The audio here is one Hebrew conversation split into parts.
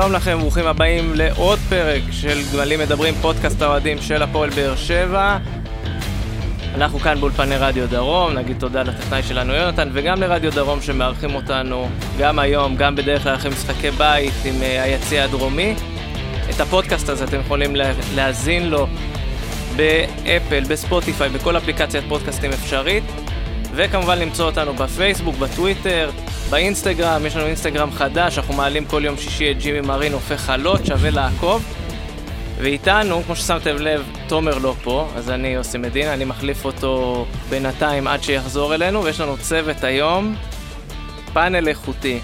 שלום לכם, ברוכים הבאים לעוד פרק של גמלים מדברים, פודקאסט האוהדים של הפועל באר שבע. אנחנו כאן באולפני רדיו דרום, נגיד תודה לטכנאי שלנו יונתן, וגם לרדיו דרום שמארחים אותנו גם היום, גם בדרך כלל אחרי משחקי בית עם uh, היציע הדרומי. את הפודקאסט הזה אתם יכולים לה, להאזין לו באפל, בספוטיפיי, בכל אפליקציית פודקאסטים אפשרית, וכמובן למצוא אותנו בפייסבוק, בטוויטר, באינסטגרם, יש לנו אינסטגרם חדש, אנחנו מעלים כל יום שישי את ג'ימי מרין הופך חלות, שווה לעקוב. ואיתנו, כמו ששמתם לב, תומר לא פה, אז אני יוסי מדינה, אני מחליף אותו בינתיים עד שיחזור אלינו, ויש לנו צוות היום, פאנל איכותי.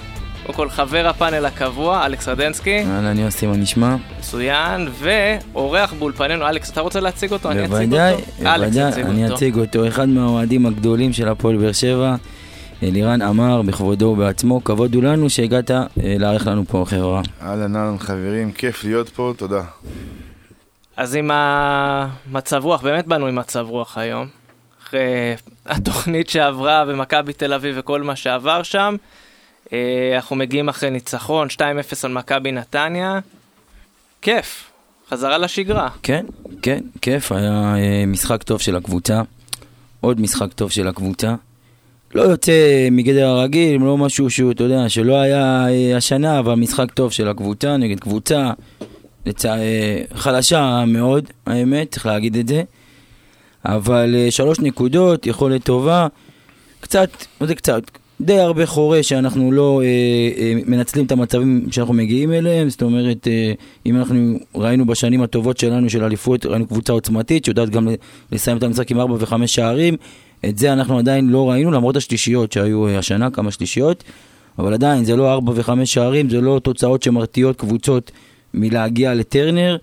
קודם כל חבר הפאנל הקבוע, אלכס רדנסקי. אהלן יוסי, מה נשמע? מצוין, ואורח באולפנינו, אלכס, אתה רוצה להציג אותו? אני אציג אותו? בוודאי, בוודאי, אני אציג אותו. אחד מהאוהדים הגדולים של הפועל באר שבע, אלירן אמר בכבודו ובעצמו, כבוד הוא לנו שהגעת אה, לארח לנו פה חברה. אהלן אהלן חברים, כיף להיות פה, תודה. אז עם המצב רוח, באמת באנו עם מצב רוח היום. אחרי התוכנית שעברה במכבי תל אביב וכל מה שעבר שם. אה, אנחנו מגיעים אחרי ניצחון, 2-0 על מכבי נתניה. כיף, חזרה לשגרה. כן, כן, כיף, היה אה, משחק טוב של הקבוצה. עוד משחק טוב של הקבוצה. לא יוצא מגדר הרגיל, לא משהו שהוא, אתה יודע, שלא היה אה, השנה, אבל משחק טוב של הקבוצה נגד קבוצה לצע... חלשה מאוד, האמת, צריך להגיד את זה. אבל שלוש נקודות, יכולת טובה. קצת, מה זה קצת? די הרבה חורה שאנחנו לא אה, אה, מנצלים את המצבים שאנחנו מגיעים אליהם, זאת אומרת, אה, אם אנחנו ראינו בשנים הטובות שלנו של אליפות, ראינו קבוצה עוצמתית שיודעת גם לסיים את המשחק עם 4 ו-5 שערים, את זה אנחנו עדיין לא ראינו, למרות השלישיות שהיו אה, השנה, כמה שלישיות, אבל עדיין זה לא 4 ו-5 שערים, זה לא תוצאות שמרתיעות קבוצות מלהגיע לטרנר.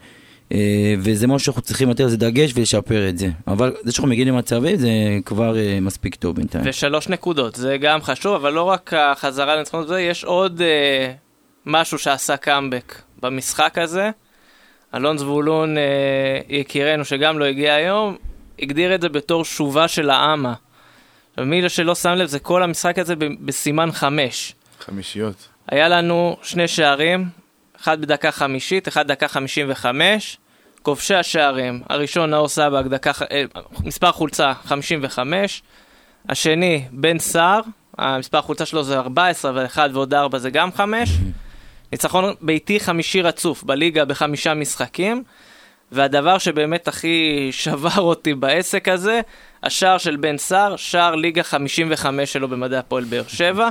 אה, וזה משהו שאנחנו צריכים יותר לזה דגש ולשפר את זה. אבל זה שאנחנו מגיעים למצבים זה כבר אה, מספיק טוב בינתיים. ושלוש נקודות, זה גם חשוב, אבל לא רק החזרה לניצחונות הזה, יש עוד אה, משהו שעשה קאמבק במשחק הזה. אלון זבולון, אה, יקירנו, שגם לא הגיע היום, הגדיר את זה בתור שובה של האמה. ומי שלא שם לב, זה כל המשחק הזה בסימן חמש. חמישיות. היה לנו שני שערים, אחד בדקה חמישית, אחד דקה חמישים וחמש. כובשי השערים, הראשון נאור סבג, דקה, אה, מספר חולצה 55, השני בן סער, המספר חולצה שלו זה 14 ו-1 ועוד 4 זה גם 5. ניצחון ביתי חמישי רצוף בליגה בחמישה משחקים, והדבר שבאמת הכי שבר אותי בעסק הזה, השער של בן סער, שער ליגה 55 שלו במדעי הפועל באר שבע.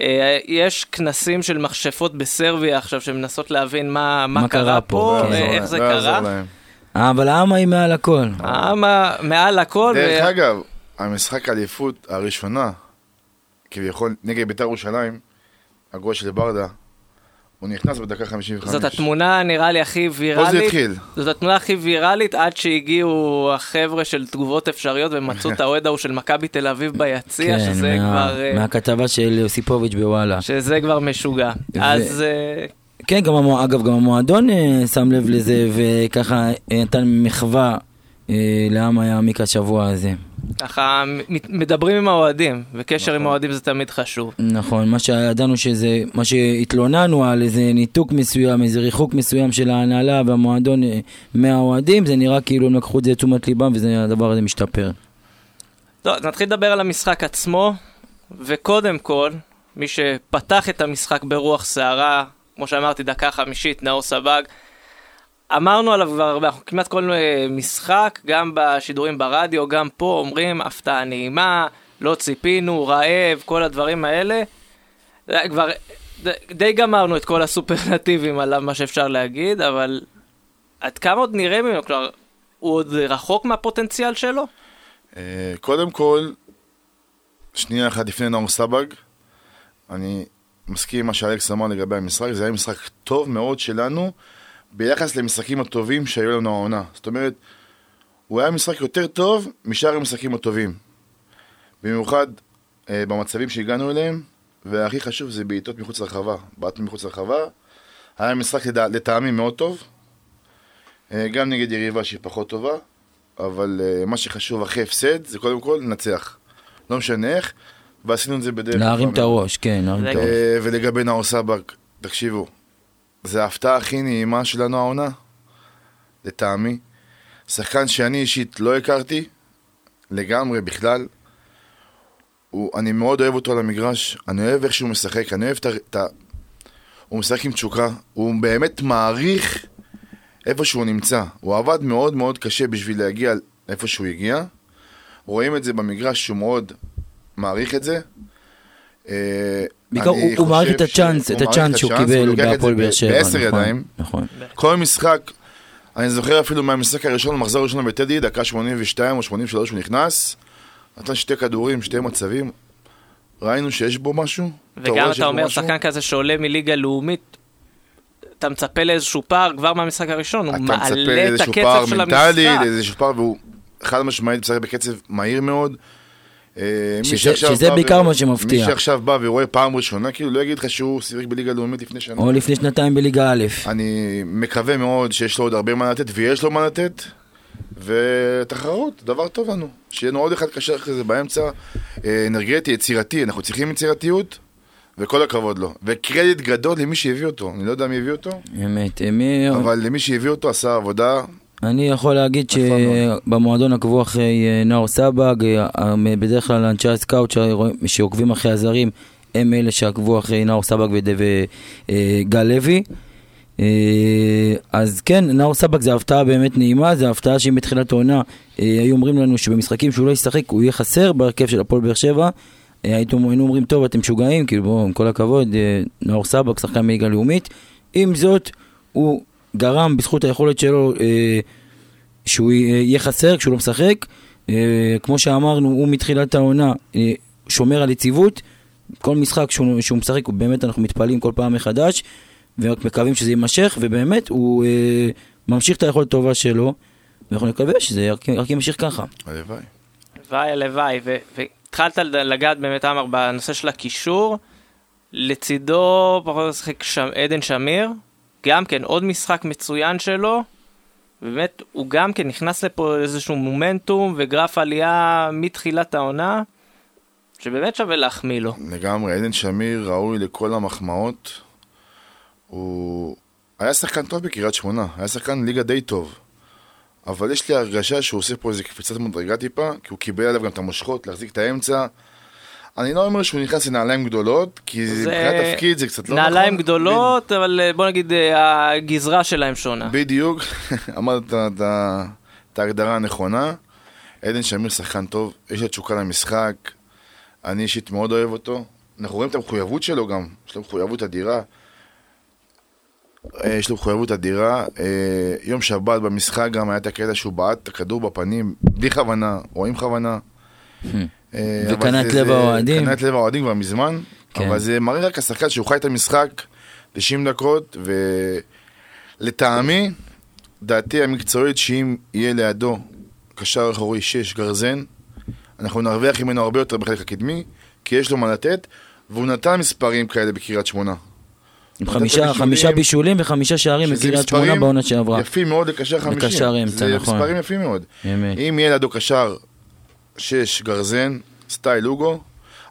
אה, יש כנסים של מכשפות בסרביה עכשיו שמנסות להבין מה, מה, מה קרה, קרה פה, כן. איך זה לא קרה. אה, אבל האמה היא מעל הכל. האמה מעל הכל. דרך ו... אגב, המשחק האליפות הראשונה, כביכול נגד בית"ר ירושלים, הגול של ברדה, הוא נכנס בדקה 55. זאת התמונה נראה לי הכי ויראלית. פה זה התחיל. זאת התמונה הכי ויראלית עד שהגיעו החבר'ה של תגובות אפשריות ומצאו את האוהד ההוא של מכבי תל אביב ביציע, כן, שזה מה, כבר... אה, מהכתבה של יוסיפוביץ' בוואלה. שזה כבר משוגע. ו... אז... אה, כן, גם המוע... אגב, גם המועדון אה, שם לב לזה, וככה נתן מחווה לעם יעמיק השבוע הזה. ככה מדברים עם האוהדים, וקשר נכון. עם האוהדים זה תמיד חשוב. נכון, מה שידענו שזה, מה שהתלוננו על איזה ניתוק מסוים, איזה ריחוק מסוים של ההנהלה והמועדון אה, מהאוהדים, זה נראה כאילו הם לקחו את זה לתשומת ליבם והדבר הזה משתפר. טוב, אז נתחיל לדבר על המשחק עצמו, וקודם כל, מי שפתח את המשחק ברוח סערה, כמו שאמרתי, דקה חמישית, נאור סבג, אמרנו עליו כבר הרבה, אנחנו כמעט כל אה, משחק, גם בשידורים ברדיו, גם פה, אומרים הפתעה נעימה, לא ציפינו, רעב, כל הדברים האלה. כבר די גמרנו את כל הסופרלטיבים עליו, מה שאפשר להגיד, אבל עד כמה עוד נראה ממנו? כלומר, הוא עוד רחוק מהפוטנציאל שלו? אה, קודם כל, שנייה אחת לפני נאור סבג, אני מסכים עם מה שאלכס אמר לגבי המשחק, זה היה משחק טוב מאוד שלנו. ביחס למשחקים הטובים שהיו לנו העונה. זאת אומרת, הוא היה משחק יותר טוב משאר המשחקים הטובים. במיוחד אה, במצבים שהגענו אליהם, והכי חשוב זה בעיטות מחוץ לרחבה. בעט מחוץ לרחבה. היה משחק לטעמי מאוד טוב. אה, גם נגד יריבה שהיא פחות טובה, אבל אה, מה שחשוב אחרי הפסד זה קודם כל לנצח. לא משנה איך, ועשינו את זה בדרך... להרים את הראש, כן, להרים את הראש. ולגבי נאור סבק, תקשיבו, זה ההפתעה הכי נעימה שלנו העונה, לטעמי. שחקן שאני אישית לא הכרתי, לגמרי בכלל. הוא, אני מאוד אוהב אותו על המגרש, אני אוהב איך שהוא משחק, אני אוהב את ה... הוא משחק עם תשוקה, הוא באמת מעריך איפה שהוא נמצא. הוא עבד מאוד מאוד קשה בשביל להגיע איפה שהוא הגיע. רואים את זה במגרש שהוא מאוד מעריך את זה. אה, בעיקר הוא מעריך את הצ'אנס, את הצ'אנס שהוא קיבל בהפועל באר שבע. בעשר נכון, ידיים. נכון. כל משחק, אני זוכר אפילו מהמשחק הראשון, המחזור הראשון בטדי, דקה 82 או 83 הוא נכנס, נתן שתי כדורים, שתי מצבים, ראינו שיש בו משהו. וגם אתה אומר, שחקן כזה שעולה מליגה לאומית, אתה מצפה לאיזשהו פער כבר מהמשחק הראשון, הוא מעלה את הקצב של המשחק. אתה מצפה לאיזשהו פער מנטלי, לאיזשהו פער, והוא חד משמעית משחק בקצב מהיר מאוד. אה, שזה, שזה בעיקר מה שמפתיע. מי שעכשיו בא ורואה פעם ראשונה, כאילו לא יגיד לך שהוא שיחק בליגה לאומית לפני שנה. או לפני שנתיים בליגה א'. אני מקווה מאוד שיש לו עוד הרבה מה לתת, ויש לו מה לתת, ותחרות, דבר טוב לנו. שיהיה לנו עוד אחד קשר אחרי זה באמצע, אה, אנרגטי, יצירתי, אנחנו צריכים יצירתיות. וכל הכבוד לו. וקרדיט גדול למי שהביא אותו. אני לא יודע מי הביא אותו. אמת. מי... אבל למי שהביא אותו עשה עבודה אני יכול להגיד שבמועדון עקבו אחרי אה, נאור סבג, אה, בדרך כלל אנשי הסקאוט שעוקבים אחרי הזרים הם אלה שעקבו אחרי נאור סבג וגל לוי. אז כן, נאור סבג זה הפתעה באמת נעימה, זה הפתעה שאם בתחילת העונה היו אומרים לנו שבמשחקים שהוא לא ישחק הוא יהיה חסר בהרכב של הפועל באר שבע. היינו אומרים, טוב, אתם משוגעים, כאילו בואו, עם כל הכבוד, נאור סבג, שחקן מליגה לאומית. עם זאת, הוא גרם בזכות היכולת שלו אה, שהוא יהיה חסר כשהוא לא משחק. אה, כמו שאמרנו, הוא מתחילת העונה אה, שומר על יציבות. כל משחק שהוא, שהוא משחק, באמת אנחנו מתפעלים כל פעם מחדש, ורק מקווים שזה יימשך, ובאמת הוא אה, ממשיך את היכולת הטובה שלו, ואנחנו נקווה שזה רק, רק יימשך ככה. הלוואי. הלוואי, הלוואי, והתחלת לגעת באמת, עמר, בנושא של הקישור. לצידו פחות לשחק עדן שמיר, גם כן עוד משחק מצוין שלו, באמת הוא גם כן נכנס לפה איזשהו מומנטום וגרף עלייה מתחילת העונה, שבאמת שווה להחמיא לו. לגמרי, עדן שמיר ראוי לכל המחמאות. הוא היה שחקן טוב בקריית שמונה, היה שחקן ליגה די טוב. אבל יש לי הרגשה שהוא עושה פה איזה קפיצת מדרגה טיפה, כי הוא קיבל עליו גם את המושכות, להחזיק את האמצע. אני לא אומר שהוא נכנס לנעליים גדולות, כי מבחינת תפקיד זה קצת לא נכון. נעליים גדולות, אבל אה, בוא נגיד אה, הגזרה שלהם שונה. בדיוק, אמרת את ההגדרה הנכונה. עדן שמיר שחקן טוב, יש לו תשוקה למשחק, אני אישית מאוד אוהב אותו. אנחנו רואים את המחויבות שלו גם, יש לו מחויבות אדירה. אה, יש לו מחויבות אדירה. יום שבת במשחק גם היה את הקטע שהוא בעט את הכדור בפנים, בלי כוונה, או עם כוונה. אה, וקנה את לב האוהדים. קנה את לב האוהדים כבר מזמן, כן. אבל זה מראה רק השחקן שהוא חי את המשחק 90 דקות, ולטעמי, דעתי המקצועית שאם יהיה לידו קשר אחורי 6 גרזן, אנחנו נרוויח ממנו הרבה יותר בחלק הקדמי, כי יש לו מה לתת, והוא נתן מספרים כאלה בקריית שמונה. עם חמישה, חמישה בישולים וחמישה שערים בקריית שמונה בעונה שעברה. יפים מאוד לקשר חמישים. לקשר אמצע, נכון. זה מספרים יפים מאוד. אמת. אם יהיה לידו קשר שש גרזן, סטייל אוגו.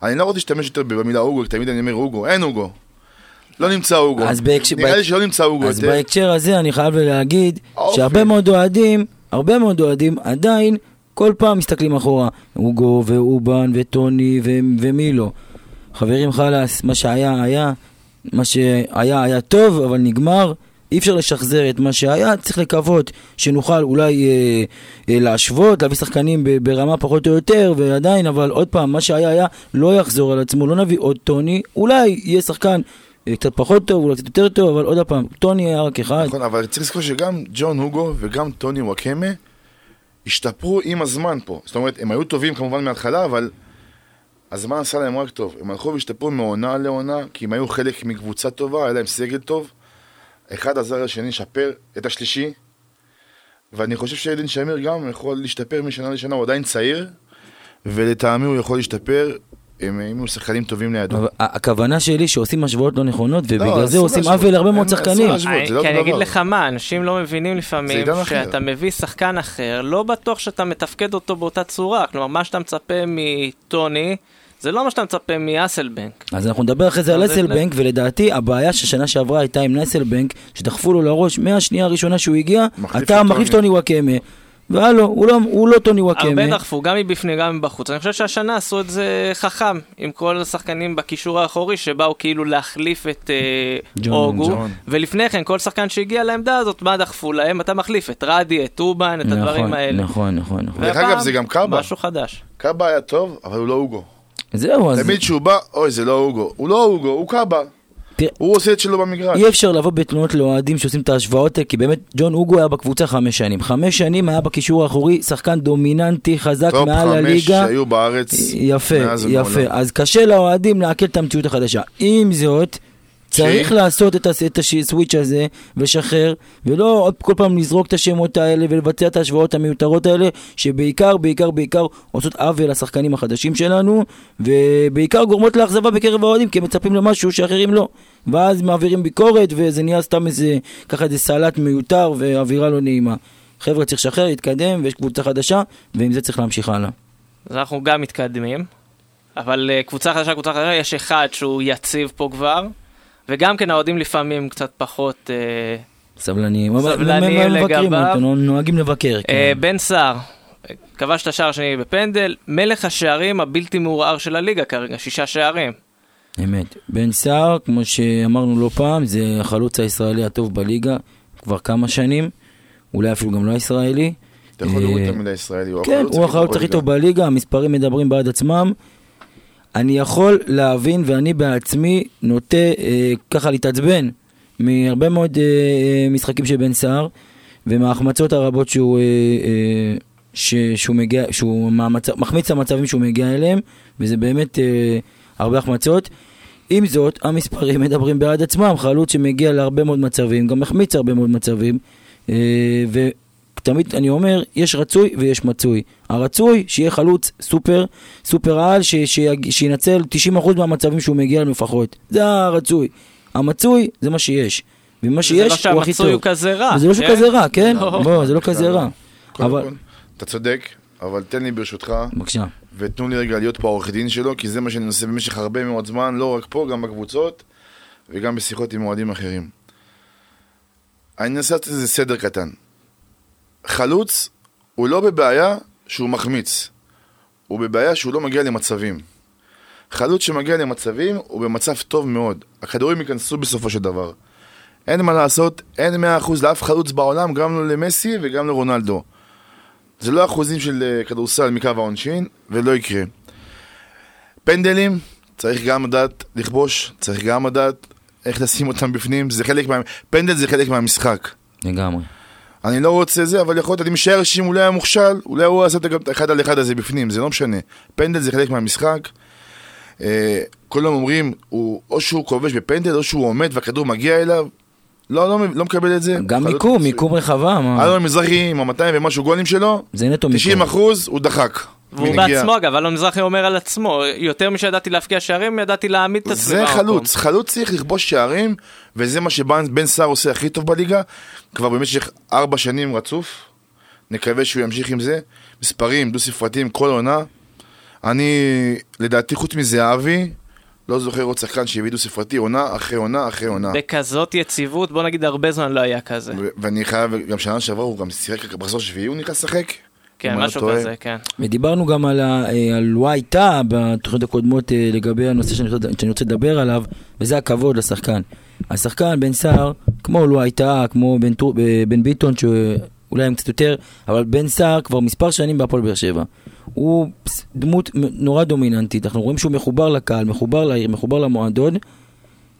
אני לא רוצה להשתמש יותר במילה אוגו, כי תמיד אני אומר אוגו, אין אוגו. לא נמצא אוגו. אז בהקשר... נראה לי שלא נמצא אוגו. אז בהקשר הזה אני חייב להגיד שהרבה מאוד אוהדים, הרבה מאוד אוהדים עדיין כל פעם מסתכלים אחורה. אוגו ואובן וטוני ומי לא. חברים חלאס, מה שהיה היה, מה שהיה היה טוב, אבל נגמר. אי אפשר לשחזר את מה שהיה, צריך לקוות שנוכל אולי אה, אה, להשוות, להביא שחקנים ברמה פחות או יותר, ועדיין, אבל עוד פעם, מה שהיה היה לא יחזור על עצמו, לא נביא עוד טוני, אולי יהיה שחקן אה, קצת פחות טוב, אולי קצת יותר טוב, אבל עוד פעם, טוני היה רק אחד. נכון, אבל צריך לזכור שגם ג'ון הוגו וגם טוני וואקמה השתפרו עם הזמן פה. זאת אומרת, הם היו טובים כמובן מההתחלה, אבל הזמן עשה להם רק טוב. הם הלכו והשתפרו מעונה לעונה, כי הם היו חלק מקבוצה טובה, היה להם סגל טוב. אחד עזר לשני לשפר את השלישי, ואני חושב שעדן שמיר גם יכול להשתפר משנה לשנה, הוא עדיין צעיר, ולטעמי הוא יכול להשתפר אם יהיו שחקנים טובים לידו. הכוונה שלי שעושים השוואות לא נכונות, ובגלל לא, זה עושים עוול להרבה מאוד שחקנים. לא כי אני אגיד לך מה, אנשים לא מבינים לפעמים שאתה מביא שחקן אחר, לא בטוח שאתה מתפקד אותו באותה צורה. כלומר, מה שאתה מצפה מטוני, זה לא מה שאתה מצפה מאסלבנק. אז אנחנו נדבר אחרי זה על אסלבנק, ולדעתי הבעיה ששנה שעברה הייתה עם נסלבנק, שדחפו לו לראש מהשנייה הראשונה שהוא הגיע, אתה את מחליף טוני. וואקמה. והלו, הוא לא, הוא לא טוני וואקמה. הרבה דחפו, גם מבפנים, גם מבחוץ. אני חושב שהשנה עשו את זה חכם, עם כל השחקנים בקישור האחורי, שבאו כאילו להחליף את אה, ג'ון, אוגו. ג'ון. ולפני כן, כל שחקן שהגיע לעמדה הזאת, מה דחפו להם? אתה מחליף את רדי, את טובן, את הדברים נכון, האלה. נכון, נכון, נכון. דרך אגב, זה גם קאבה. משהו חדש. קאבה היה טוב, אבל הוא לא אוגו. זהו, אז תמיד כשהוא בא, אוי, זה לא אוגו. הוא לא אוגו, הוא קאבה. תראה, הוא עושה את שלו במגרש. אי אפשר לבוא בתלונות לאוהדים שעושים את ההשוואות האלה, כי באמת ג'ון אוגו היה בקבוצה חמש שנים. חמש שנים היה בקישור האחורי, שחקן דומיננטי, חזק top מעל חמש הליגה. שהיו בארץ. יפה, יפה. אז קשה לאוהדים לעכל את המציאות החדשה. עם זאת, צריך? לעשות את הס- את הסוויץ' הזה ולשחרר, ולא עוד כל פעם לזרוק את השמות האלה ולבצע את ההשוואות המיותרות האלה, שבעיקר, בעיקר, בעיקר עושות עוול לשחקנים החדשים שלנו, ובעיקר גורמות לאכזבה בקרב האוהדים, כי הם מצפים למשהו שאחרים לא. ואז מעבירים ביקורת, וזה נהיה סתם איזה, ככה איזה סלט מיותר ואווירה לא נעימה. חבר'ה, צריך לשחרר, להתקדם, ויש קבוצה חדשה, ועם זה צריך להמשיך הלאה. אז אנחנו גם מתקדמים, אבל uh, קבוצה חדשה, קבוצה חדשה, יש אחד שהוא יציב פה כבר, וגם כן האוהדים לפעמים קצת פחות... Uh, סבלניים, סבלניים לגביו. אותנו, נוהגים לבקר. uh, כן. בן סער, אה, כבש את השער השני בפנדל, מלך השערים הבלתי מעורער של הליגה כרגע, שישה שערים. אמת. בן סער, כמו שאמרנו לא פעם, זה החלוץ הישראלי הטוב בליגה כבר כמה שנים, אולי אפילו גם לא הישראלי. אתה יכול את אה, המילה ישראלי. הוא כן, הוא החלוץ הכי טוב בליגה, המספרים מדברים בעד עצמם. אני יכול להבין, ואני בעצמי נוטה אה, ככה להתעצבן מהרבה מאוד אה, אה, משחקים של בן סער, ומההחמצות הרבות שהוא, אה, אה, ש, שהוא, מגיע, שהוא מהמצ... מחמיץ המצבים שהוא מגיע אליהם, וזה באמת אה, הרבה החמצות. עם זאת, המספרים מדברים בעד עצמם, חלוץ שמגיע להרבה מאוד מצבים, גם מחמיץ הרבה מאוד מצבים, אה, ותמיד אני אומר, יש רצוי ויש מצוי. הרצוי, שיהיה חלוץ סופר, סופר על, ש, שיג, שינצל 90% מהמצבים שהוא מגיע אליהם לפחות. זה הרצוי. המצוי, זה מה שיש. ומה זה לא שיש, הוא הכי טוב. שהמצוי הוא כזה רע. וזה לא שהוא כן? כזה רע, כן? לא. בוא, זה לא כזה רע. אבל... אתה צודק, אבל תן לי ברשותך, בבקשה. ותנו לי רגע להיות פה העורך דין שלו, כי זה מה שאני עושה במשך הרבה מאוד זמן, לא רק פה, גם בקבוצות, וגם בשיחות עם אוהדים אחרים. אני אנסה לעשות איזה סדר קטן. חלוץ הוא לא בבעיה שהוא מחמיץ, הוא בבעיה שהוא לא מגיע למצבים. חלוץ שמגיע למצבים הוא במצב טוב מאוד. הכדורים ייכנסו בסופו של דבר. אין מה לעשות, אין מאה אחוז לאף חלוץ בעולם, גם לא למסי וגם לרונלדו. זה לא אחוזים של אה, כדורסל מקו העונשין, ולא יקרה. פנדלים, צריך גם לדעת לכבוש, צריך גם לדעת איך לשים אותם בפנים, זה חלק מה... פנדל זה חלק מהמשחק. לגמרי. אני לא רוצה זה, אבל יכול להיות, אני משער שאם אולי היה מוכשל, אולי הוא יעשה גם את האחד על אחד הזה בפנים, זה לא משנה. פנדל זה חלק מהמשחק. אה, היום אומרים, הוא, או שהוא כובש בפנדל, או שהוא עומד והכדור מגיע אליו. לא, לא, לא מקבל את זה. גם מיקום. מיקום רחבה, מה? אלון מזרחי עם ה-200 ומשהו גולים שלו, זה נטו מיקום. 90 אחוז הוא דחק. והוא. בעצמו אגב, אלון מזרחי אומר על עצמו, יותר משידעתי להבקיע שערים, ידעתי להעמיד את עצמי זה. חלוץ, חלוץ צריך לכבוש שערים, וזה מה שבן סער עושה הכי טוב בליגה, כבר במשך ארבע שנים רצוף. נקווה שהוא ימשיך עם זה. מספרים דו ספרתיים כל עונה. אני, לדעתי, חוץ מזהבי, לא זוכר עוד שחקן שהביא דו ספרתי עונה אחרי עונה אחרי עונה. בכזאת יציבות, בוא נגיד הרבה זמן לא היה כזה. ואני חייב, גם שנה שעברה הוא גם שיחק במחזור שביעי, הוא נכנס לשחק. כן, משהו טועה. כזה, כן. ודיברנו גם על, ה, אה, על וואי טאה בתוכניות הקודמות אה, לגבי הנושא שאני רוצה, שאני רוצה לדבר עליו, וזה הכבוד לשחקן. השחקן בן סער, כמו לואי טאה, כמו בן, טור- אה, בן ביטון, שאולי הם קצת יותר, אבל בן סער כבר מספר שנים בהפועל באר שבע. הוא דמות נורא דומיננטית, אנחנו רואים שהוא מחובר לקהל, מחובר לעיר, מחובר למועדון,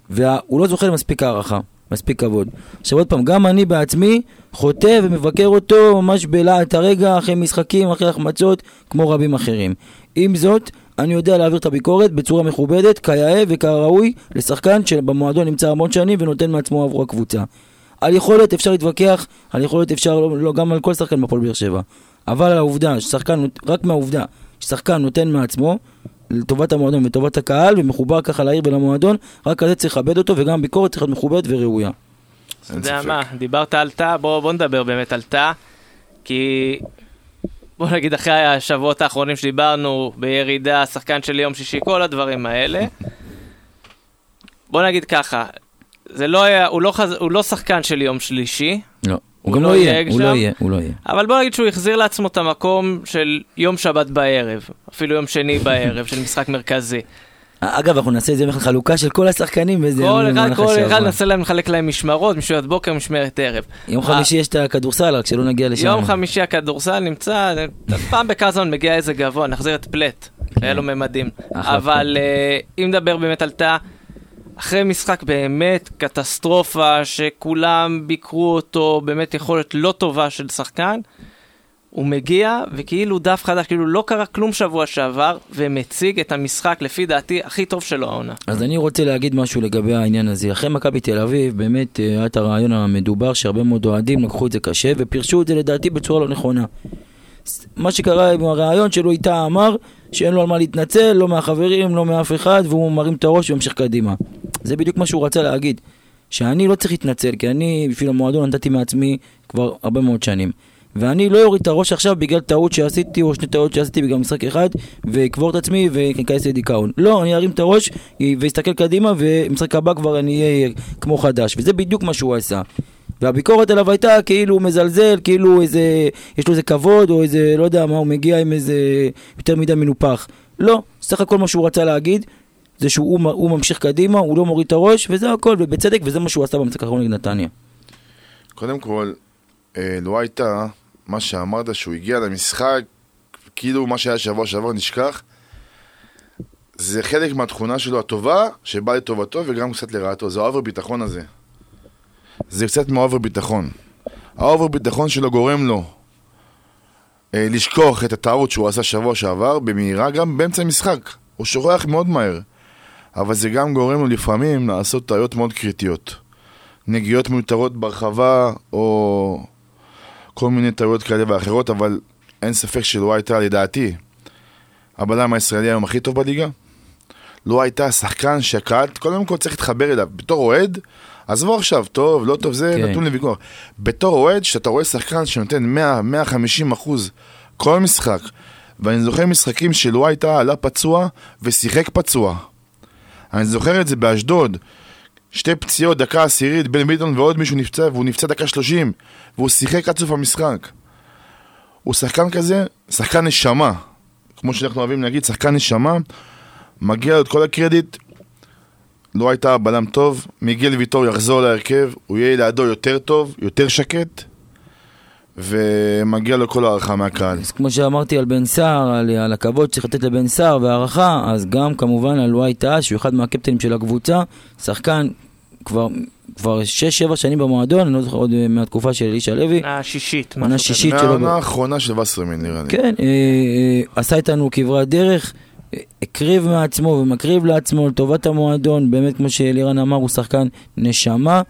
והוא לא זוכה למספיק הערכה, מספיק כבוד. עכשיו עוד פעם, גם אני בעצמי חוטא ומבקר אותו ממש בלהט הרגע, אחרי משחקים, אחרי החמצות, כמו רבים אחרים. עם זאת, אני יודע להעביר את הביקורת בצורה מכובדת, כיאה וכראוי, לשחקן שבמועדון נמצא המון שנים ונותן מעצמו עבור הקבוצה. על יכולת אפשר להתווכח, על יכולת אפשר לא, לא גם על כל שחקן בהפועל באר שבע. אבל העובדה ששחקן, רק מהעובדה ששחקן נותן מעצמו, לטובת המועדון ולטובת הקהל, ומחובר ככה לעיר ולמועדון, רק על זה צריך לכבד אותו, וגם ביקורת צריכה להיות מכובדת וראויה. אתה יודע. מה, דיברת על תא, בוא, בוא נדבר באמת על תא, כי בוא נגיד אחרי השבועות האחרונים שדיברנו, בירידה, שחקן של יום שישי, כל הדברים האלה. בוא נגיד ככה, זה לא היה, הוא לא, חז... הוא לא שחקן של יום שלישי. הוא גם לא לא יהיה הוא? לא יהיה, הוא לא יהיה. אבל בוא נגיד שהוא החזיר לעצמו את המקום של יום שבת בערב, אפילו יום שני בערב, של משחק מרכזי. אגב, אנחנו נעשה את זה בכלל חלוקה של כל השחקנים באיזה כל ימים אחד, במהלך כל אחד. ננסה להם לחלק להם משמרות, משמרת בוקר, משמרת ערב. יום אה, חמישי יש את הכדורסל, רק שלא נגיע לשם. יום חמישי הכדורסל נמצא, פעם זמן מגיע איזה גבוה, נחזיר את פלט, היה לו ממדים. אבל אה, אם נדבר באמת על תא, אחרי משחק באמת קטסטרופה, שכולם ביקרו אותו, באמת יכולת לא טובה של שחקן, הוא מגיע וכאילו דף חדש, כאילו לא קרה כלום שבוע שעבר, ומציג את המשחק לפי דעתי הכי טוב שלו העונה. אז אני רוצה להגיד משהו לגבי העניין הזה. אחרי מכבי תל אביב, באמת אה, היה את הרעיון המדובר שהרבה מאוד אוהדים לקחו את זה קשה ופירשו את זה לדעתי בצורה לא נכונה. מה שקרה עם הרעיון שלו איתה אמר שאין לו על מה להתנצל, לא מהחברים, לא מאף אחד, והוא מרים את הראש והמשיך קדימה. זה בדיוק מה שהוא רצה להגיד. שאני לא צריך להתנצל, כי אני בשביל המועדון נתתי מעצמי כבר הרבה מאוד שנים. ואני לא אוריד את הראש עכשיו בגלל טעות שעשיתי, או שני טעות שעשיתי בגלל משחק אחד, ואקבור את עצמי ואכנס לדיכאון. לא, אני ארים את הראש ואסתכל קדימה, ומשחק הבא כבר אני אהיה כמו חדש. וזה בדיוק מה שהוא עשה. והביקורת עליו הייתה כאילו הוא מזלזל, כאילו איזה, יש לו איזה כבוד, או איזה, לא יודע מה, הוא מגיע עם איזה יותר מדי מנופח. לא, סך הכל מה שהוא רצה להגיד, זה שהוא הוא ממשיך קדימה, הוא לא מוריד את הראש, וזה הכל, ובצדק, וזה מה שהוא עשה במשחק האחרון נגד נתניה. קודם כל, אה, לא הייתה, מה שאמרת שהוא הגיע למשחק, כאילו מה שהיה שבוע שעבר נשכח, זה חלק מהתכונה שלו הטובה, שבאה לטובתו וגם קצת לרעתו, זה ה-over ביטחון הזה. זה קצת מה-over ביטחון. ה-over ביטחון שלו גורם לו אה, לשכוח את הטעות שהוא עשה שבוע שעבר מהירה, גם באמצע המשחק. הוא שוכח מאוד מהר. אבל זה גם גורם לו לפעמים לעשות טעויות מאוד קריטיות. נגיעות מיותרות ברחבה, או כל מיני טעויות כאלה ואחרות, אבל אין ספק שלא הייתה, לדעתי, הבלם הישראלי היום הכי טוב בליגה. לא הייתה שחקן שהקהל, קודם כל צריך להתחבר אליו. בתור אוהד, עזבו עכשיו, טוב, לא טוב, זה כן. נתון לוויכוח. בתור אוהד, שאתה רואה שחקן שנותן 100-150 אחוז כל משחק, ואני זוכר משחקים שלא הייתה עלה פצוע ושיחק פצוע. אני זוכר את זה באשדוד, שתי פציעות, דקה עשירית, בן ביטון ועוד מישהו נפצע, והוא נפצע דקה שלושים, והוא שיחק עד סוף המשחק. הוא שחקן כזה, שחקן נשמה. כמו שאנחנו אוהבים להגיד, שחקן נשמה, מגיע לו את כל הקרדיט. לא הייתה בלם טוב, מיגל ויטור יחזור להרכב, הוא יהיה לידו יותר טוב, יותר שקט, ומגיע לו כל הערכה מהקהל. אז כמו שאמרתי על בן סער, על, על הכבוד שצריך לתת לבן סער והערכה, אז גם כמובן על וואי טאה, שהוא אחד מהקפטנים של הקבוצה, שחקן כבר, כבר 6-7 שנים במועדון, אני לא זוכר עוד מהתקופה של אלישע לוי, השישית. עונה. שישית שלו. מהעונה האחרונה של וסרמן נראה לי. כן, אה, אה, עשה איתנו כברת דרך, הקריב מעצמו ומקריב לעצמו לטובת המועדון, באמת כמו שאלירן אמר, הוא שחקן נשמה.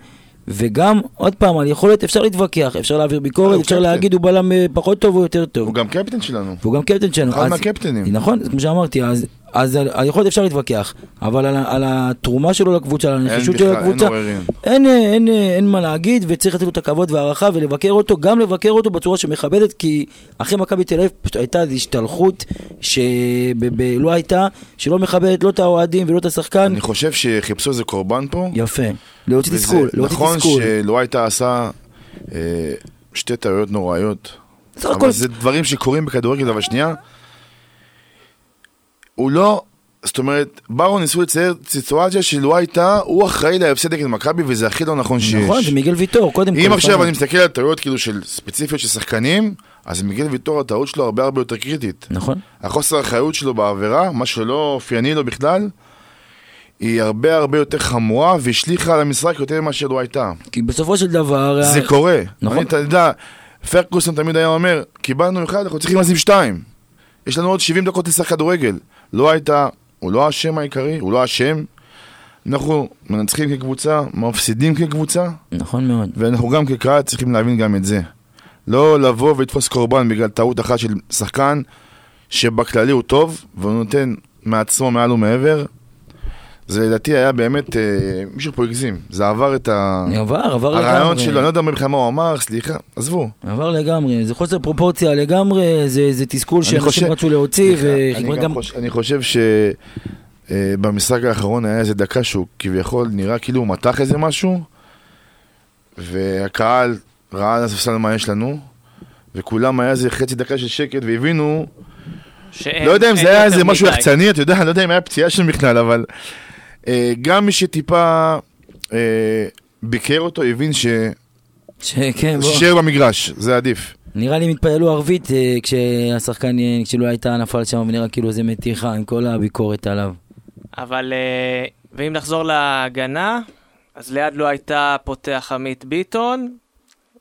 וגם, עוד פעם, על יכולת אפשר להתווכח, אפשר להעביר אה, ביקורת, הוא אפשר קפטן. להגיד הוא בלם אה, פחות טוב או יותר טוב. הוא גם קפטן שלנו. והוא גם קפטן שלנו. אחד אז- מהקפטנים. נכון, כמו שאמרתי, אז, אז על, על יכולת אפשר להתווכח, אבל על, על התרומה שלו לקבוצה, על אין הנחישות שלו בכלל, אין עוררין. אין, אה, אין, אה, אין מה להגיד, וצריך לתת לו את הכבוד והערכה ולבקר אותו, גם לבקר אותו בצורה שמכבדת, כי אחרי מכבי תל אביב הייתה איזו השתלחות שלא הייתה, שלא מכבדת לא את האוהדים ולא את השחקן. אני חושב שחיפשו איזה קורבן פה. יפה. להוציא תסכול, להוציא נכון תסכול. שלא הייתה עשה אה, שתי טעויות נוראיות. אבל הכל- זה דברים שקורים בכדורגל, אבל שנייה, הוא לא, זאת אומרת, באו ניסו לצייר סיטואציה שלא הייתה, הוא אחראי להפסד נגד מכבי, וזה הכי לא נכון שיש. נכון, זה מיגל ויטור, קודם כל. אם עכשיו. אני מסתכל על טעויות כאילו של ספציפיות של שחקנים, אז מיגל ויטור הטעות שלו הרבה הרבה יותר קריטית. נכון. החוסר האחריות שלו בעבירה, מה שלא אופייני לו בכלל, היא הרבה הרבה יותר חמורה והשליכה על המשחק יותר ממה שלא הייתה. כי בסופו של דבר... זה קורה. נכון. אתה יודע, פרקוסון תמיד היה אומר, קיבלנו אחד, אנחנו צריכים לשים שתיים. יש לנו עוד 70 דקות לשחק כדורגל. לא הייתה, הוא לא האשם העיקרי, הוא לא האשם. אנחנו מנצחים כקבוצה, מפסידים כקבוצה, נכון מאוד. ואנחנו גם כקהל צריכים להבין גם את זה. לא לבוא ולתפוס קורבן בגלל טעות אחת של שחקן שבכללי הוא טוב, והוא נותן מעצמו מעל ומעבר. זה לדעתי היה באמת, אה, מישהו פה הגזים, זה עבר את ה... עבר, עבר לגמרי. הרעיון שלו, אני לא יודע מה הוא אמר, סליחה, עזבו. עבר לגמרי, זה חוסר פרופורציה לגמרי, זה, זה תסכול שאנשים חושב- רצו להוציא, סליחה, אני. גם חוש- אני חושב שבמשחק האחרון היה איזה דקה שהוא כביכול נראה כאילו הוא מתח איזה משהו, והקהל ראה על הספסל מה יש לנו, וכולם היה איזה חצי דקה של שקט, והבינו, שאין- לא יודע אם זה היה איזה משהו. יחצני, אתה יודע, אני לא יודע אם היה פציעה שם בכלל, אבל אה, גם מי שטיפה אה, ביקר אותו הבין ש- שכן, בוא. שישאר במגרש, זה עדיף. נראה לי הם התפללו ערבית אה, כשהשחקן, אה, כשלא הייתה נפל שם, ונראה כאילו זה מתיחה עם כל הביקורת עליו. אבל, אה, ואם נחזור להגנה, אז ליד לא הייתה פותח עמית ביטון.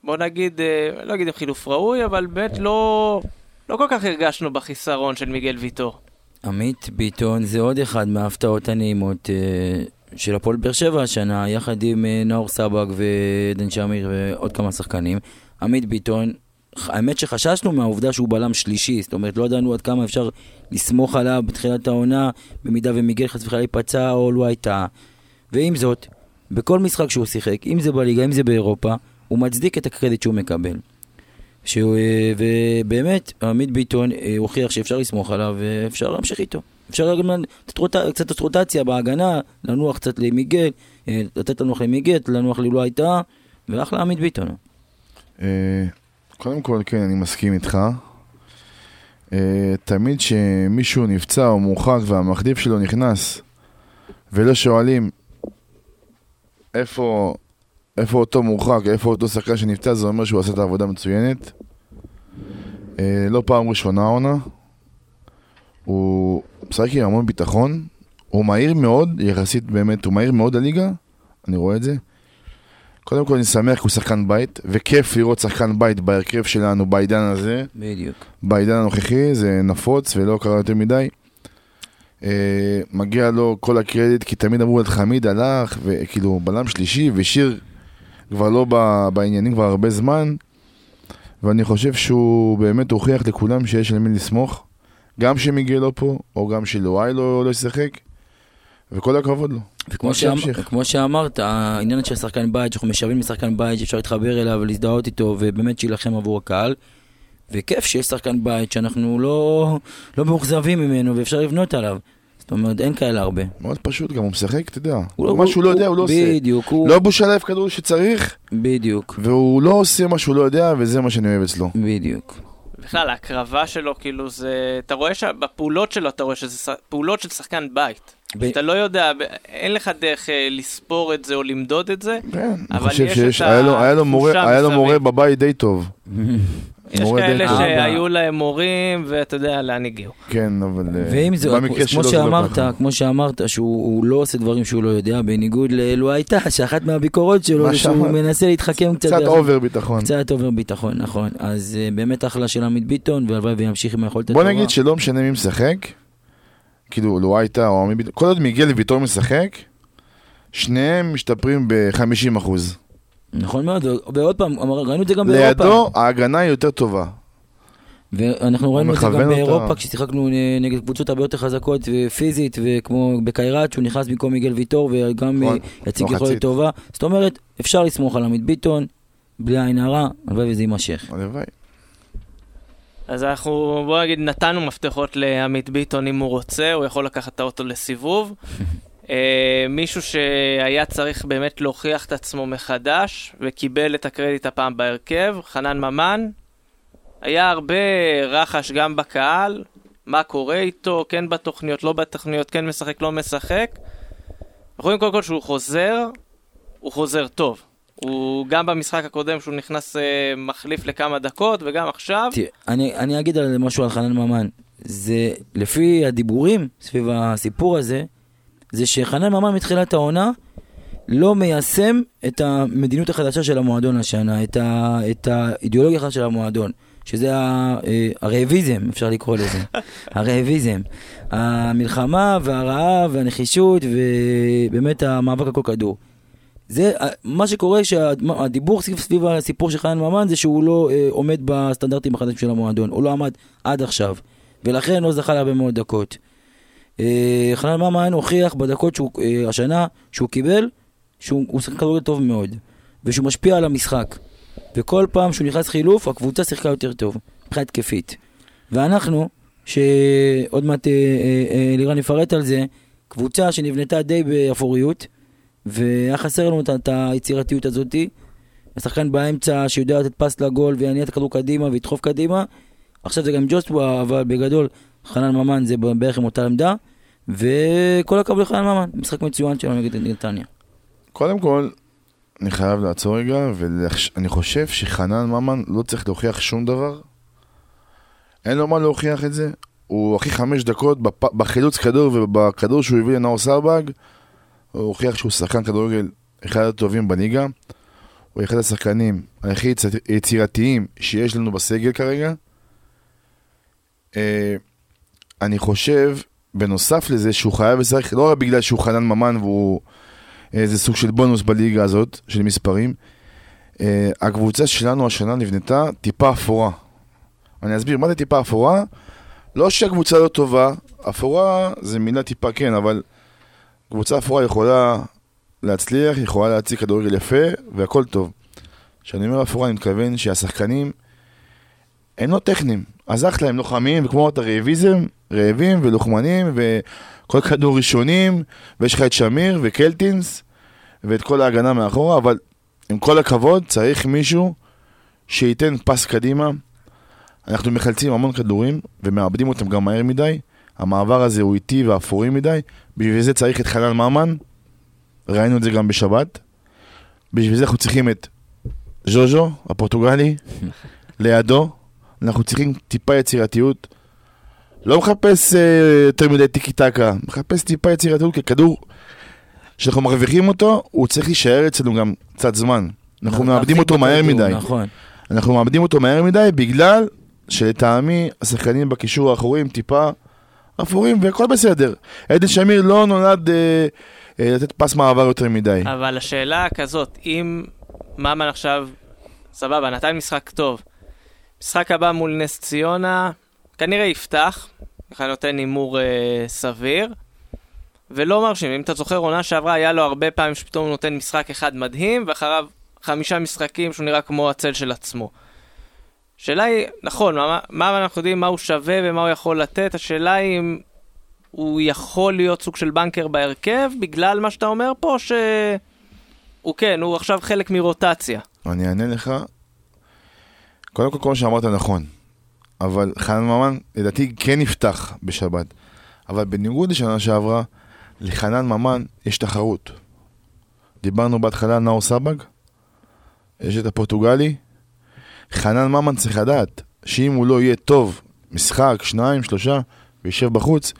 בוא נגיד, אה, לא אגיד עם חילוף ראוי, אבל באמת לא, לא כל כך הרגשנו בחיסרון של מיגל ויטור. עמית ביטון זה עוד אחד מההפתעות הנעימות אה, של הפועל באר שבע השנה, יחד עם אה, נאור סבג ועדן שמיר ועוד כמה שחקנים. עמית ביטון, האמת שחששנו מהעובדה שהוא בלם שלישי, זאת אומרת לא ידענו עד כמה אפשר לסמוך עליו בתחילת העונה, במידה ומיגל חס וחלילה ייפצע או לא הייתה. ועם זאת, בכל משחק שהוא שיחק, אם זה בליגה, אם זה באירופה, הוא מצדיק את הקרדיט שהוא מקבל. שהוא, אה, ובאמת, עמית ביטון אה, הוכיח שאפשר לסמוך עליו ואפשר להמשיך איתו. אפשר גם. קצת רוטציה בהגנה, לנוח קצת למיגל, אה, לתת לנוח למיגל, לנוח לי לא הייתה, ואחלה עמית ביטון. קודם כל, כן, אני מסכים איתך. תמיד שמישהו נפצע או מורחק והמחליף שלו נכנס ולא שואלים איפה, איפה אותו מורחק, איפה אותו שחקן שנפצע, זה אומר שהוא עשה את העבודה מצוינת. אה, לא פעם ראשונה העונה. הוא משחק עם המון ביטחון. הוא מהיר מאוד, יחסית באמת, הוא מהיר מאוד לליגה, אני רואה את זה. קודם כל אני שמח כי הוא שחקן בית, וכיף לראות שחקן בית בהרכב שלנו בעידן הזה, בדיוק. בעידן הנוכחי, זה נפוץ ולא קרה יותר מדי. אה, מגיע לו כל הקרדיט, כי תמיד אמרו את חמיד הלך, וכאילו בלם שלישי, ושיר כבר לא בעניינים כבר הרבה זמן, ואני חושב שהוא באמת הוכיח לכולם שיש על מי לסמוך, גם שמיגל לא פה, או גם שלואי לא, לא ישחק, וכל הכבוד לו. וכמו שימשיך. כמו שאמרת, העניין של שחקן בית, שאנחנו משווים לשחקן בית, שאפשר להתחבר אליו ולהזדהות איתו, ובאמת שיילחם עבור הקהל. וכיף שיש שחקן בית שאנחנו לא, לא מאוכזבים ממנו ואפשר לבנות עליו. זאת אומרת, אין כאלה הרבה. מאוד פשוט, גם הוא משחק, אתה יודע. הוא- מה שהוא לא יודע, הוא לא עושה. בדיוק, הוא... לא בושה להעיף כדור שצריך, בדיק, והוא לא עושה מה שהוא לא יודע, וזה מה שאני אוהב אצלו. בדיוק. בכלל, ההקרבה שלו, כאילו, זה... אתה רואה שבפעולות שלו, אתה רואה שזה ש- פעולות של שחקן בית. ב- אתה לא יודע, ב- אין לך דרך אה, לספור את זה או למדוד את זה. כן, אני אבל חושב יש שיש, את היה לו- היה לו מורה- היה לו. מורה בבית די טוב. יש כאלה. שהיו להם מורים, ואתה יודע לאן הגיעו. כן, אבל אה, זאת, במקרה כמו זה לא שאמרת. כמו שאמרת, שהוא הוא לא עושה דברים שהוא לא יודע, בניגוד לאלו הייתה, שאחת מהביקורות שלו זה שהוא. מנסה להתחכם קצת. קצת over ביטחון. קצת over ביטחון, נכון. אז אה, באמת אחלה של עמית ביטון, והלוואי וימשיך עם היכולת בוא הטובה. נגיד שלא משנה מי משחק, כאילו, לו הייתה או עמי ביטון, כל עוד מיגל ויטור משחק, שניהם משתפרים ב-50 אחוז. נכון מאוד, ועוד פעם, אמר- ראינו את זה גם באירופה. לידו ההגנה היא יותר טובה. ואנחנו ראינו את זה גם אותה. באירופה, כששיחקנו נ- נגד קבוצות הרבה יותר חזקות ופיזית, וכמו בקיירת, שהוא נכנס במקום מיגל ויטור, וגם נכון, אה, יציג. יכולת טובה. זאת אומרת, אפשר לסמוך על עמית ביטון, בלי עין הרע, הלוואי וזה יימשך. הלוואי. אז אנחנו, בוא נגיד, נתנו מפתחות לעמית ביטון אם הוא רוצה, הוא יכול לקחת את האוטו לסיבוב. אה, מישהו שהיה צריך באמת להוכיח את עצמו מחדש, וקיבל את הקרדיט הפעם בהרכב, חנן ממן. היה הרבה רחש גם בקהל, מה קורה איתו, כן בתוכניות, לא בתוכניות, כן משחק, לא משחק. אנחנו רואים קודם כל שהוא חוזר, הוא חוזר טוב. הוא גם במשחק הקודם שהוא נכנס אה, מחליף לכמה דקות, וגם עכשיו. תראה, אני, אני אגיד על משהו על חנן ממן. זה, לפי הדיבורים סביב הסיפור הזה, זה שחנן ממן מתחילת העונה לא מיישם את המדיניות החדשה של המועדון השנה, את, ה, את האידיאולוגיה החדשה של המועדון, שזה ה, אה, הרעביזם, אפשר לקרוא לזה. הרעביזם. המלחמה והרעב והנחישות ובאמת המאבק על כל כדור. זה, אה, מה שקורה שהדיבור סביב הסיפור של חנן ממן זה שהוא לא אה, עומד בסטנדרטים החדשים של המועדון, הוא לא עמד עד עכשיו, ולכן לא זכה להרבה מאוד דקות. אה, חנן ממן הוכיח בדקות שהוא, אה, השנה שהוא קיבל, שהוא הוא שחקן כדורגל טוב מאוד, ושהוא משפיע על המשחק. וכל פעם שהוא נכנס חילוף, הקבוצה שיחקה יותר טוב, מבחינה התקפית. ואנחנו, שעוד מעט אה, אה, אה, לירן יפרט על זה, קבוצה שנבנתה די באפוריות, והיה חסר לנו את- את היצירתיות הזאתי. השחקן באמצע שיודע לתת פס לגול ויניע את הכדור קדימה וידחוף קדימה. עכשיו זה גם ג'וסווה, אבל בגדול חנן ממן זה בערך עם אותה עמדה. וכל הכבוד לחנן ממן, משחק מצוין שלו נגד נתניה. קודם כל, אני חייב לעצור רגע, ואני חושב שחנן ממן לא צריך להוכיח שום דבר. אין לו מה להוכיח את זה. הוא אחרי חמש דקות. בחילוץ כדור ובכדור שהוא הביא לנאור סרבג, הוא הוכיח שהוא שחקן כדורגל אחד הטובים בליגה. הוא אחד השחקנים הכי יצ- יצירתיים שיש לנו בסגל כרגע. אה, אני חושב, בנוסף לזה, שהוא חייב לשחק, לא רק בגלל שהוא חנן ממן והוא איזה סוג של בונוס בליגה הזאת, של מספרים. אה, הקבוצה שלנו השנה נבנתה טיפה אפורה. אני אסביר, מה זה טיפה אפורה? לא שהקבוצה לא טובה, אפורה זה מילה טיפה כן, אבל קבוצה אפורה יכולה להצליח, יכולה להציג כדורגל יפה, והכל טוב. כשאני אומר אפורה, אני מתכוון שהשחקנים הם לא טכניים. אז אחלה, הם לוחמים, וכמו אמרת, רעביזם, רעבים ולוחמנים, וכל כדור ראשונים, ויש לך את שמיר וקלטינס, ואת כל ההגנה מאחורה, אבל עם כל הכבוד, צריך מישהו שייתן פס קדימה. אנחנו מחלצים המון כדורים, ומאבדים אותם גם מהר מדי. המעבר הזה הוא איטי ואפורי מדי. בשביל זה צריך את חנן ממן, ראינו את זה גם בשבת. בשביל זה אנחנו צריכים את ז'וז'ו, הפורטוגלי, לידו. אנחנו צריכים טיפה יצירתיות. לא מחפש אה, יותר מדי טיקי טקה, מחפש טיפה יצירתיות, כי כדור שאנחנו מרוויחים אותו, הוא צריך להישאר אצלנו גם קצת זמן. אנחנו מאבדים אותו מהר בכדור, מדי. נכון. אנחנו מאבדים אותו מהר מדי בגלל שלטעמי השחקנים בקישור האחורי הם טיפה אפורים והכל בסדר. עדן שמיר לא נולד אה, אה, לתת פס מעבר יותר מדי. אבל השאלה כזאת, אם ממן עכשיו, סבבה, נתן משחק טוב, משחק הבא מול נס ציונה, כנראה יפתח, ככה נותן הימור אה, סביר, ולא מרשים. אם אתה זוכר, עונה שעברה היה לו הרבה פעמים שפתאום נותן משחק אחד מדהים, ואחריו חמישה משחקים שהוא נראה כמו הצל של עצמו. השאלה היא, נכון, מה, מה אנחנו יודעים, מה הוא שווה ומה הוא יכול לתת, השאלה היא אם הוא יכול להיות סוג של בנקר בהרכב, בגלל מה שאתה אומר פה, שהוא כן, הוא עכשיו חלק מרוטציה. אני אענה לך. קודם כל, כל מה שאמרת נכון. אבל חנן ממן, לדעתי, כן יפתח בשבת. אבל בניגוד לשנה שעברה, לחנן ממן יש תחרות. דיברנו בהתחלה על נאור סבג, יש את הפורטוגלי. חנן ממן צריך לדעת שאם הוא לא יהיה טוב, משחק, שניים, שלושה, וישב בחוץ,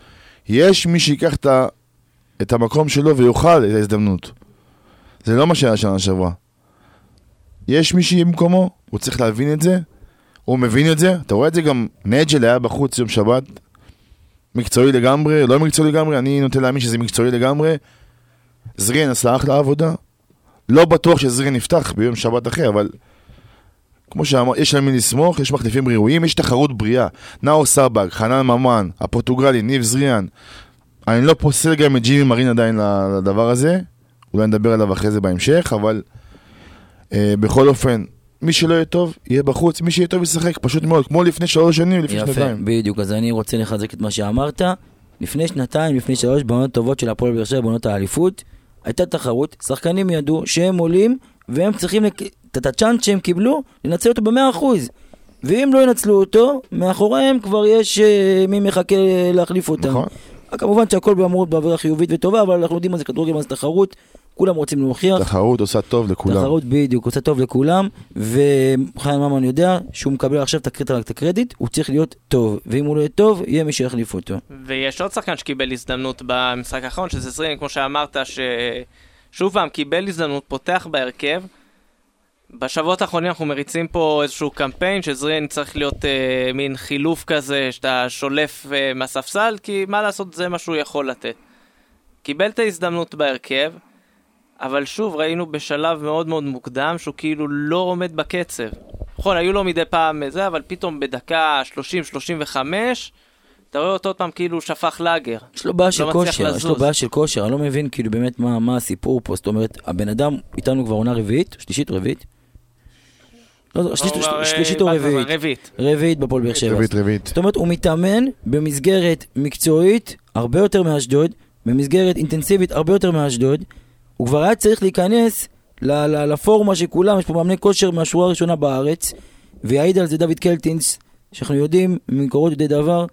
יש מי שיקח את, ה, את המקום שלו ויאכל את ההזדמנות. זה לא מה שהיה שנה שעברה. יש מי שיהיה במקומו, הוא צריך להבין את זה, הוא מבין את זה, אתה רואה את זה גם, נג'ל היה בחוץ יום שבת, מקצועי לגמרי, לא מקצועי לגמרי, אני נוטה להאמין שזה מקצועי לגמרי. זרין עשה אחלה עבודה, לא בטוח שזרין יפתח ביום שבת אחר, אבל כמו שאמר, יש על מי לסמוך, יש מחליפים ראויים, יש תחרות בריאה. נאור סבג, חנן ממן, הפורטוגלי, ניב זריאן. אני לא פוסל גם את ג'ימי מרין עדיין לדבר הזה, אולי נדבר עליו אחרי זה בהמשך, אבל אה, בכל אופן, מי שלא יהיה טוב, יהיה בחוץ, מי שיהיה טוב ישחק, פשוט מאוד, כמו לפני שלוש שנים, לפני יפה, שנתיים. בדיוק, אז אני רוצה לחזק את מה שאמרת. לפני שנתיים, לפני שלוש, בעונות טובות של הפועל באר שבע, בעונות האליפות, הייתה תחרות, שחקנים ידעו שהם עולים, והם צריכים, לק... את הצ'אנס שהם קיבלו, לנצל אותו במאה אחוז. ואם לא ינצלו אותו, מאחוריהם כבר יש אה, מי מחכה להחליף אותם. נכון. כמובן שהכל באמרות באווירה חיובית וטובה, אבל אנחנו יודעים מה זה כדורגל, מה זה תחרות, כולם רוצים להוכיח. תחרות עושה טוב לכולם. תחרות בדיוק, עושה טוב לכולם, וחיים ממן יודע שהוא מקבל עכשיו את הקרדיט, את הקרדיט, הוא צריך להיות טוב, ואם הוא לא יהיה טוב, יהיה מי שיחליף אותו. ויש עוד שחקן שקיבל הזדמנות במשחק האחרון, שזה זרין, כמו שאמרת, ששוב פעם, קיבל הזדמנות, פותח בהרכב. בשבועות האחרונים אנחנו מריצים פה איזשהו קמפיין שזרין צריך להיות אה, מין חילוף כזה, שאתה שולף אה, מהספסל, כי מה לעשות, זה מה שהוא יכול לתת. קיבל את ההזדמנות בהרכב, אבל שוב, ראינו בשלב מאוד מאוד מוקדם שהוא כאילו לא עומד בקצב. נכון, היו לו מדי פעם זה, אבל פתאום בדקה 30-35, אתה רואה אותו עוד פעם כאילו הוא שפך לאגר. יש לו בעיה של לא כושר, יש לו. בעיה של כושר, אני לא מבין כאילו באמת מה, מה הסיפור פה, זאת אומרת, הבן אדם איתנו כבר עונה רביעית, שלישית או רביעית? לא, לא, שלישית- הוא כבר, שלישית אה, או רביעית? רביעית. רביעית בפועל באר שבע. רביעית רביעית. זאת אומרת, הוא מתאמן במסגרת מקצועית הרבה יותר מאשדוד, במסגרת אינטנסיבית הרבה יותר מאשדוד. הוא כבר היה צריך להיכנס לפורמה של כולם, יש פה מאמני כושר מהשורה הראשונה בארץ, ויעיד על זה דוד קלטינס, שאנחנו יודעים ממקורות יודעי דבר,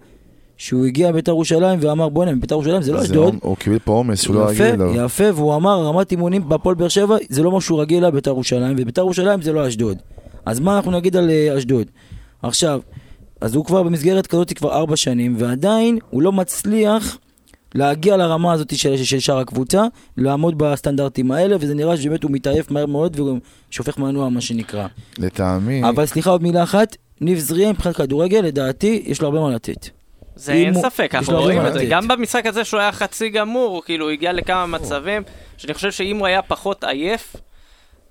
שהוא הגיע לבית"ר ירושלים ואמר בוא'נה, בית"ר ירושלים זה לא אשדוד. הוא קיבל פה עומס שהוא לא רגיל לו. יפה, והוא אמר רמת אימונים בהפועל באר שבע זה לא משהו רגיל לה בית"ר ירושלים, ובית"ר ירושלים זה לא אשדוד. אז מה אנחנו נגיד על אה, אשדוד? עכשיו, אז הוא כבר במסגרת כזאת כבר ארבע שנים, ועדיין הוא לא מצליח להגיע לרמה הזאת של, של שאר הקבוצה, לעמוד בסטנדרטים האלה, וזה נראה שבאמת הוא מתעייף מהר מאוד והוא שופך מנוע מה שנקרא. לטעמי, אבל סליחה עוד מילה אחת, ניב זריאן מבחינת כדורגל, לדעתי, יש לו הרבה מה לתת. זה אין הוא- ספק, יש אנחנו רואים את זה. גם במשחק הזה שהוא היה חצי גמור, כאילו, הוא הגיע לכמה מצבים, שאני חושב שאם הוא היה פחות עייף,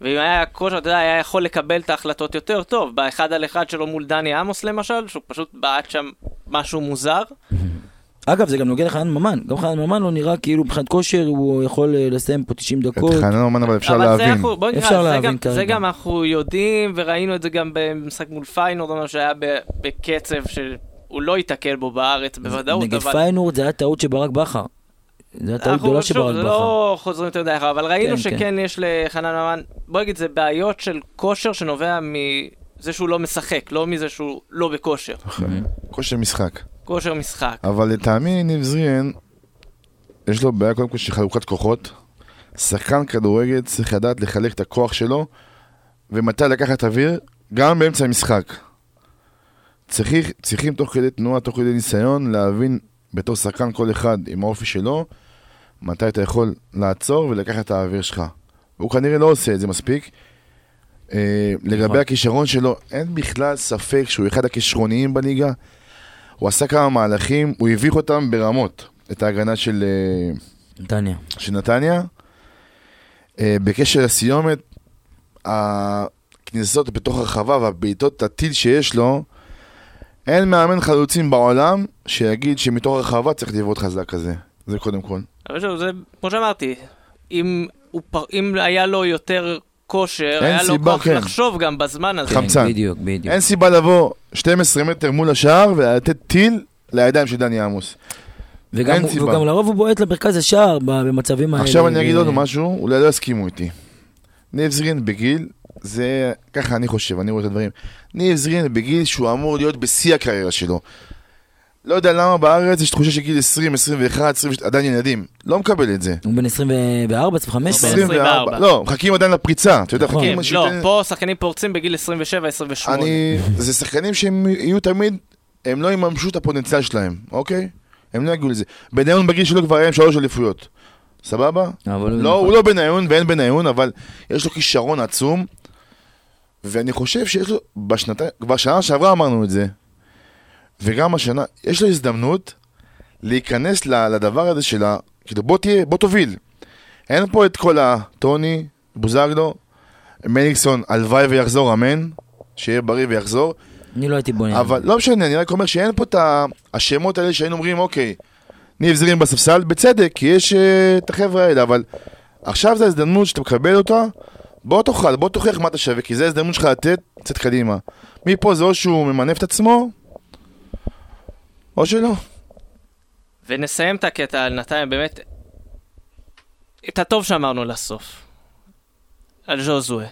ואם היה כושר, אתה יודע, היה יכול לקבל את ההחלטות יותר טוב. באחד על אחד שלו מול דני עמוס למשל, שהוא פשוט בעט שם משהו מוזר. אגב, זה גם נוגע לחנן ממן. גם חנן ממן לא נראה כאילו מבחינת כושר הוא יכול אה, לסיים פה 90 את דקות. חנן אומן אבל אפשר אבל זה להבין. אנחנו, בוא נקרא, אפשר זה להבין גם, זה. גם אנחנו יודעים, וראינו את זה גם במשחק מול פיינורד, שהיה ב- בקצב שהוא לא ייתקל בו בארץ בוודאות, נגד אבל... פיינורד זה היה טעות של ברק בכר. זו הייתה טעות גדולה של ברק זה בכר. לא חוזרים יותר מדי אחר, אבל ראינו כן, שכן יש לחנן ממן, בוא נגיד, זה בעיות של כושר שנובע מזה שהוא לא משחק, לא מזה שהוא לא בכושר. כושר משחק. כושר משחק. אבל לטעמי ניב זריאן, יש לו בעיה קודם כל של חלוקת כוחות. שחקן כדורגל צריך לדעת לחלק את הכוח שלו, ומתי לקחת אוויר, גם באמצע המשחק. צריך, צריכים תוך כדי תנועה, תוך כדי ניסיון, להבין בתור שחקן כל אחד עם האופי שלו, מתי אתה יכול לעצור ולקחת את האוויר שלך. הוא כנראה לא עושה את זה מספיק. אה, לגבי נכון. הכישרון שלו, אין בכלל ספק שהוא אחד הכישרוניים בליגה. הוא עשה כמה מהלכים, הוא הביך אותם ברמות, את ההגנה של, אה, נתניה. של נתניה. אה, בקשר לסיומת, הכניסות בתוך הרחבה והבעיטות הטיל שיש לו, אין מאמן חלוצים בעולם שיגיד שמתוך הרחבה צריך לבעוט חזק כזה. זה קודם כל. אבל זה, כמו שאמרתי, אם, הוא, אם היה לו יותר כושר, היה לו סיבה, כוח כן. לחשוב גם בזמן הזה. חמצן. כן, בדיוק, בדיוק. אין סיבה לבוא 12 מטר מול השער ולתת טיל לידיים של דני עמוס. וגם, אין הוא- סיבה. וגם לרוב הוא בועט למרכז השער במצבים האלה. עכשיו אני אגיד עוד משהו, אולי לא יסכימו איתי. ניב זרין בגיל, זה, ככה אני חושב, אני רואה את הדברים. ניב זרין בגיל שהוא אמור להיות בשיא הקריירה שלו. לא יודע למה בארץ יש תחושה שגיל 20, 21, 22, עדיין ילדים. לא מקבל את זה. הוא בן 24, 25? בן 24. 24. לא, מחכים עדיין לפריצה. אתה יודע. מחכים... כן, לא, פה שחקנים פורצים בגיל 27, 28. אני... זה שחקנים שהם יהיו תמיד, הם לא יממשו את הפוטנציאל שלהם, אוקיי? הם לא יגיעו לזה. בניון בגיל שלו כבר היה עם שלוש אליפויות. סבבה? לא, הוא לא בניון ואין בניון, אבל יש לו כישרון עצום. ואני חושב שיש לו, בשנתיים, כבר שנה שעברה אמרנו את זה, וגם השנה, יש לו הזדמנות להיכנס לדבר הזה של ה... כאילו, בוא תהיה, בוא תוביל. אין פה את כל הטוני, בוזגלו, מליקסון, הלוואי ויחזור, אמן, שיהיה בריא ויחזור. אני לא הייתי בונה. אבל לא משנה, אני רק אומר שאין פה את השמות האלה שהיינו אומרים, אוקיי, ניב זרים בספסל, בצדק, כי יש אה, את החבר'ה האלה, אבל עכשיו זו ההזדמנות שאתה מקבל אותה, בוא תאכל, בוא תוכיח מה אתה שווה, כי זו ההזדמנות שלך לתת, לצאת קדימה. מפה זה או שהוא ממנף את עצמו, או שלא. ונסיים את הקטע על נתניה, באמת, את הטוב שאמרנו לסוף. על ז'וזואה.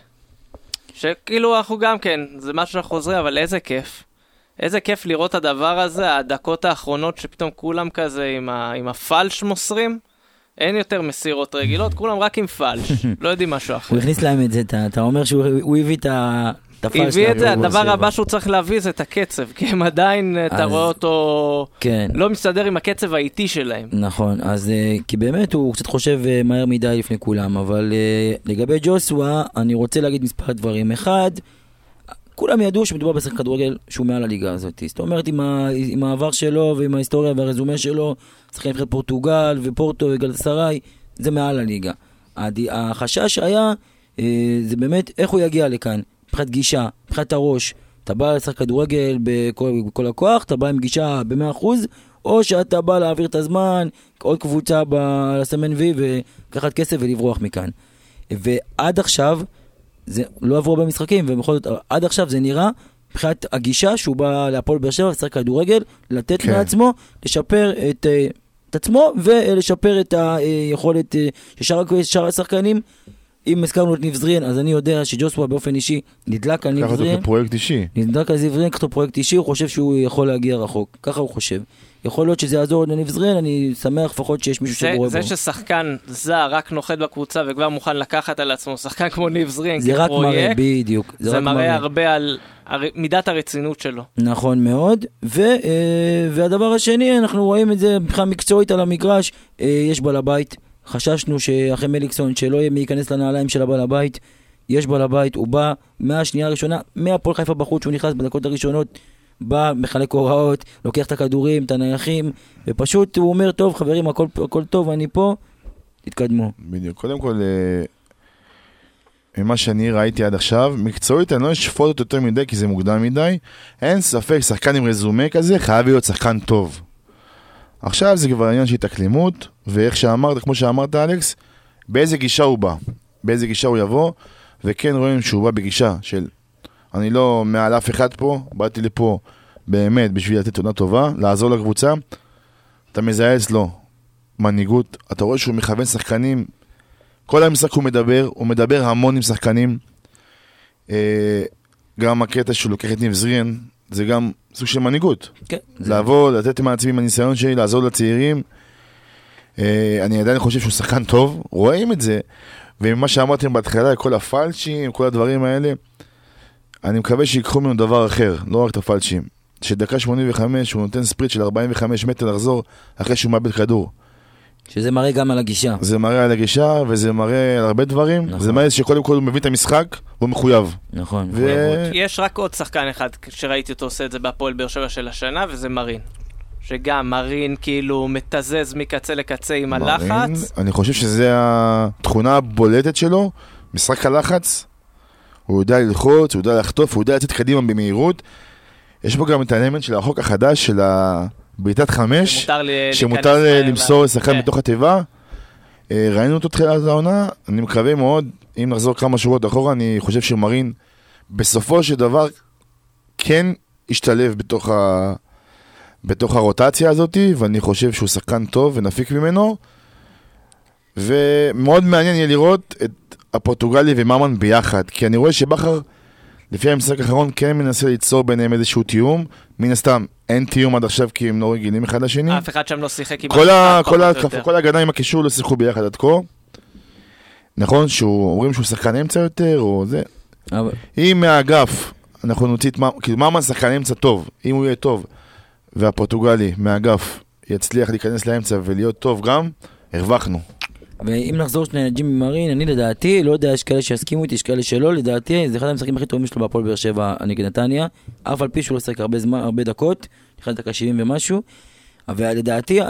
שכאילו אנחנו גם כן, זה משהו שאנחנו חוזרים, אבל איזה כיף. איזה כיף לראות את הדבר הזה, הדקות האחרונות שפתאום כולם כזה עם, ה, עם הפלש מוסרים. אין יותר מסירות רגילות, כולם רק עם פלש, לא יודעים משהו אחר. הוא הכניס להם את זה, אתה- אתה אומר שהוא הוא הביא את ה... הביא את זה, הדבר הבא. שהוא צריך להביא זה את הקצב, כי הם עדיין, אתה אז- רואה אותו כן. לא מסתדר עם הקצב האיטי שלהם. נכון, אז אה, כי באמת הוא קצת חושב אה, מהר מדי לפני כולם, אבל אה, לגבי ג'וסווה, אני רוצה להגיד מספר דברים. אחד, כולם ידעו שמדובר בשחקן כדורגל שהוא מעל הליגה הזאת. זאת אומרת, עם, ה, עם העבר שלו ועם ההיסטוריה והרזומה שלו, שחקן נבחרת פורטוגל ופורטו וגלסריי, זה מעל הליגה. הד... החשש היה, אה, זה באמת איך הוא יגיע לכאן, מבחינת גישה, מבחינת הראש. אתה בא לשחק כדורגל בכל, בכל הכוח, אתה בא עם גישה ב-100%, או שאתה בא להעביר את הזמן, עוד קבוצה ב- לסמן וי ולקחת כסף ולברוח מכאן. ועד עכשיו, זה לא עברו הרבה משחקים, ובכל זאת, עד עכשיו זה נראה, מבחינת הגישה שהוא בא להפועל באר שבע, לשחק כדורגל, לתת כן. מעצמו, לשפר את, אה, את עצמו ולשפר את היכולת אה, של שאר- שאר השחקנים. אם הזכרנו את ניב זריאן, אז אני יודע שג'וסווה באופן אישי נדלק על ניב אותו זריאן. כפרויקט אישי. נדלק על זיו זריאן, כתוב פרויקט אישי, הוא חושב שהוא יכול להגיע רחוק. ככה הוא חושב. יכול להיות שזה יעזור לניב זריאן, אני שמח לפחות שיש מישהו זה, שרואה זה בו. ששחקן זר רק נוחת בקבוצה וכבר מוכן לקחת על עצמו שחקן כמו ניב זרין זה רק מראה, כפרויקט, בדיוק. זה, רק מראה הרבה על הר... מידת הרצינות שלו. נכון מאוד, ו, אה, והדבר השני, אנחנו רואים את זה מבחינה מקצועית על המגרש, אה, יש בעל הבית, חששנו שאחרי מליקסון שלא יהיה מי ייכנס לנעליים של הבעל הבית, יש בעל הבית, הוא בא מהשנייה הראשונה, מהפועל חיפה בחוץ, שהוא נכנס בדקות הראשונות, בא, מחלק הוראות, לוקח את הכדורים, את הנייחים, ופשוט הוא אומר, טוב חברים, הכל, הכל טוב, אני פה, תתקדמו. בדיוק. קודם כל, אה, ממה שאני ראיתי עד עכשיו, מקצועית אני לא אשפוט אותו יותר מדי כי זה מוקדם מדי. אין ספק, שחקן עם רזומה כזה חייב להיות שחקן טוב. עכשיו זה כבר עניין של התאקלימות, ואיך שאמרת, כמו שאמרת אלכס, באיזה גישה הוא בא, באיזה גישה הוא יבוא, וכן רואים שהוא בא בגישה של אני לא מעל אף אחד פה, באתי לפה באמת בשביל לתת תעודה טובה, לעזור לקבוצה. אתה מזהה אצלו מנהיגות, אתה רואה שהוא מכוון שחקנים, כל המשחק הוא מדבר, הוא מדבר המון עם שחקנים. אה, גם הקטע שהוא לוקח את ניב זריאן, זה גם סוג של מנהיגות. כן, זה, לעבוד, לתת מעצמי עם הניסיון שלי, לעזור לצעירים. אה, אני עדיין חושב שהוא שחקן טוב, רואים את זה. וממה שאמרתם בהתחלה, כל הפלצ'ים, כל הדברים האלה, אני מקווה שיקחו ממנו דבר אחר, לא רק את הפלצ'ים. שדקה 85 הוא נותן ספריט של 45 מטר לחזור אחרי שהוא מאבד כדור. שזה מראה גם על הגישה. זה מראה על הגישה וזה מראה על הרבה דברים. נכון. זה מראה שקודם כל הוא מבין את המשחק והוא מחויב. נכון. ו- מחויבות. יש רק עוד שחקן אחד שראיתי אותו עושה את זה בהפועל באר שבע של השנה, וזה מרין. שגם מרין כאילו מתזז מקצה לקצה עם מרין, הלחץ. אני חושב שזו התכונה הבולטת שלו, משחק הלחץ. הוא יודע ללחוץ, הוא יודע לחטוף, הוא יודע לצאת קדימה במהירות. יש בו גם את האלמנט של החוק החדש, של הבעיטת חמש, שמותר מהר למסור לשחקן כן. מתוך התיבה. אה, ראינו אותו תחילת העונה, אני מקווה מאוד, אם נחזור כמה שבועות אחורה, אני חושב שמרין בסופו של דבר כן ישתלב בתוך, ה... בתוך הרוטציה הזאת, ואני חושב שהוא שחקן טוב ונפיק ממנו. ומאוד מעניין יהיה לראות את הפורטוגלי וממן ביחד, כי אני רואה שבכר, לפי המשחק האחרון, כן מנסה ליצור ביניהם איזשהו תיאום. מן הסתם, אין תיאום עד עכשיו כי הם לא רגילים אחד לשני. אף אחד שם לא שיחק עם כל, ההגנה עם הקישור לא שיחקו ביחד עד כה. נכון שהוא, אומרים שהוא שחקן אמצע יותר, או זה. אבל- אם מהאגף אנחנו נוציא את ממן, כאילו ממן שחקן אמצע טוב, אם הוא יהיה טוב, והפורטוגלי מהאגף יצליח להיכנס לאמצע ולהיות טוב גם, הרווחנו. ואם נחזור שנייה לג'ימי מרין, אני לדעתי, לא יודע, יש כאלה שיסכימו איתי, יש כאלה שלא, לדעתי זה אחד המשחקים הכי טובים שלו בהפועל באר שבע נגד נתניה, אף על פי שהוא לא שיחק הרבה זמן, הרבה דקות, נכנס דקה 70 ומשהו, אבל לדעתי אה,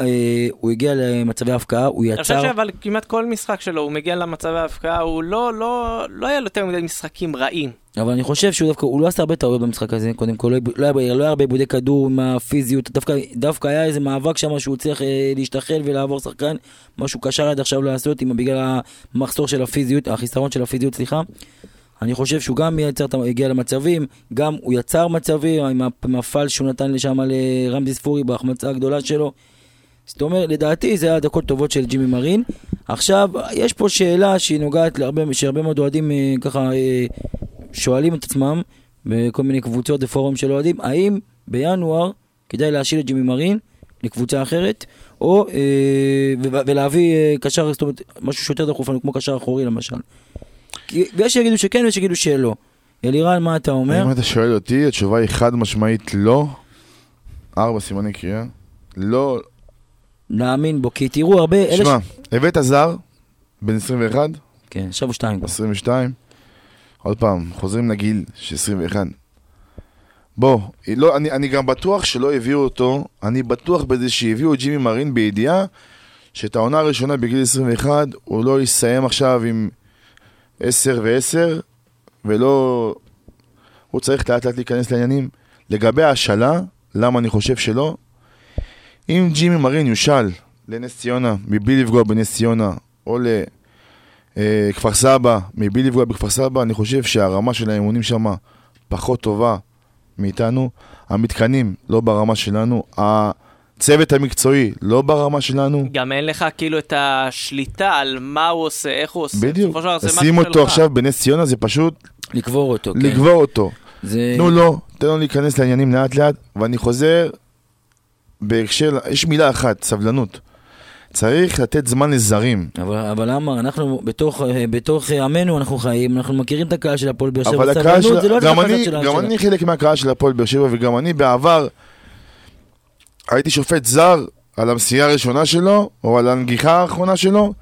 הוא הגיע למצבי הפקעה, הוא אני חושב יצר, שאבל כמעט כל משחק שלו, הוא מגיע למצבי ההפקעה, הוא לא, לא, לא היה לו יותר מדי משחקים רעים. אבל אני חושב שהוא דווקא, הוא לא עשה הרבה טעויות במשחק הזה, קודם כל, לא, היה- לא, היה, לא היה הרבה עיבודי כדור עם הפיזיות, דווקא, דווקא היה איזה מאבק שם שהוא צריך אה, להשתחל ולעבור שחקן, מה שהוא קשר עד עכשיו לעשות, עם, בגלל המחסור של הפיזיות, החיסרון של הפיזיות, סליחה. אני חושב שהוא גם יצר, הגיע למצבים, גם הוא יצר מצבים עם ה- עם הפל שהוא נתן לשם לרמזי ספורי בהחמצה הגדולה שלו. זאת אומרת, לדעתי זה היה דקות טובות של ג'ימי מרין. עכשיו, יש פה שאלה שהיא נוגעת להרבה, שהרבה מאוד אוהדים אה, ככה אה, שואלים את עצמם בכל מיני קבוצות ופורום של אוהדים, האם בינואר כדאי להשאיל את ג'ימי מרין לקבוצה אחרת, או אה, ולהביא קשר, זאת אומרת, משהו שיותר דחוף לנו, כמו קשר אחורי למשל. ויש שיגידו שכן ויש שיגידו שלא. אלירן, מה אתה אומר? אם אתה שואל אותי, התשובה היא חד משמעית לא. ארבע סימני קריאה. לא. להאמין בו, כי תראו הרבה, שמע, הבאת זר, בן 21, כן, עכשיו הוא שתיים כבר. 22, עוד פעם, חוזרים לגיל של 21. בוא, לא, אני, אני גם בטוח שלא הביאו אותו, אני בטוח בזה שהביאו את ג'ימי מרין בידיעה שאת העונה הראשונה בגיל 21 הוא לא יסיים עכשיו עם 10 ו-10 ולא... הוא צריך לאט לאט להיכנס לעניינים. לגבי ההשאלה, למה אני חושב שלא? אם ג'ימי מרין יושל לנס ציונה, מבלי לפגוע בנס ציונה, או לכפר סבא, מבלי לפגוע בכפר סבא, אני חושב שהרמה של האימונים שם פחות טובה מאיתנו. המתקנים לא ברמה שלנו, הצוות המקצועי לא ברמה שלנו. גם אין לך כאילו את השליטה על מה הוא עושה, איך הוא עושה. בדיוק, לשים אותו שלך. עכשיו בנס ציונה זה פשוט לקבור אותו, כן. לגבור אותו. זה... תנו לו, תן לו להיכנס לעניינים לאט לאט, ואני חוזר בהקשר, יש מילה אחת, סבלנות. צריך לתת זמן לזרים. אבל, אבל למה, אנחנו בתוך, בתוך עמנו אנחנו חיים, אנחנו מכירים את הקהל של הפועל באר שבע, אבל הקהל סבלנות של... זה לא גם אני, של גם אני חלק מהקהל של הפועל באר שבע, וגם אני בעבר הייתי שופט זר על המסיעה הראשונה שלו, או על הנגיחה האחרונה שלו,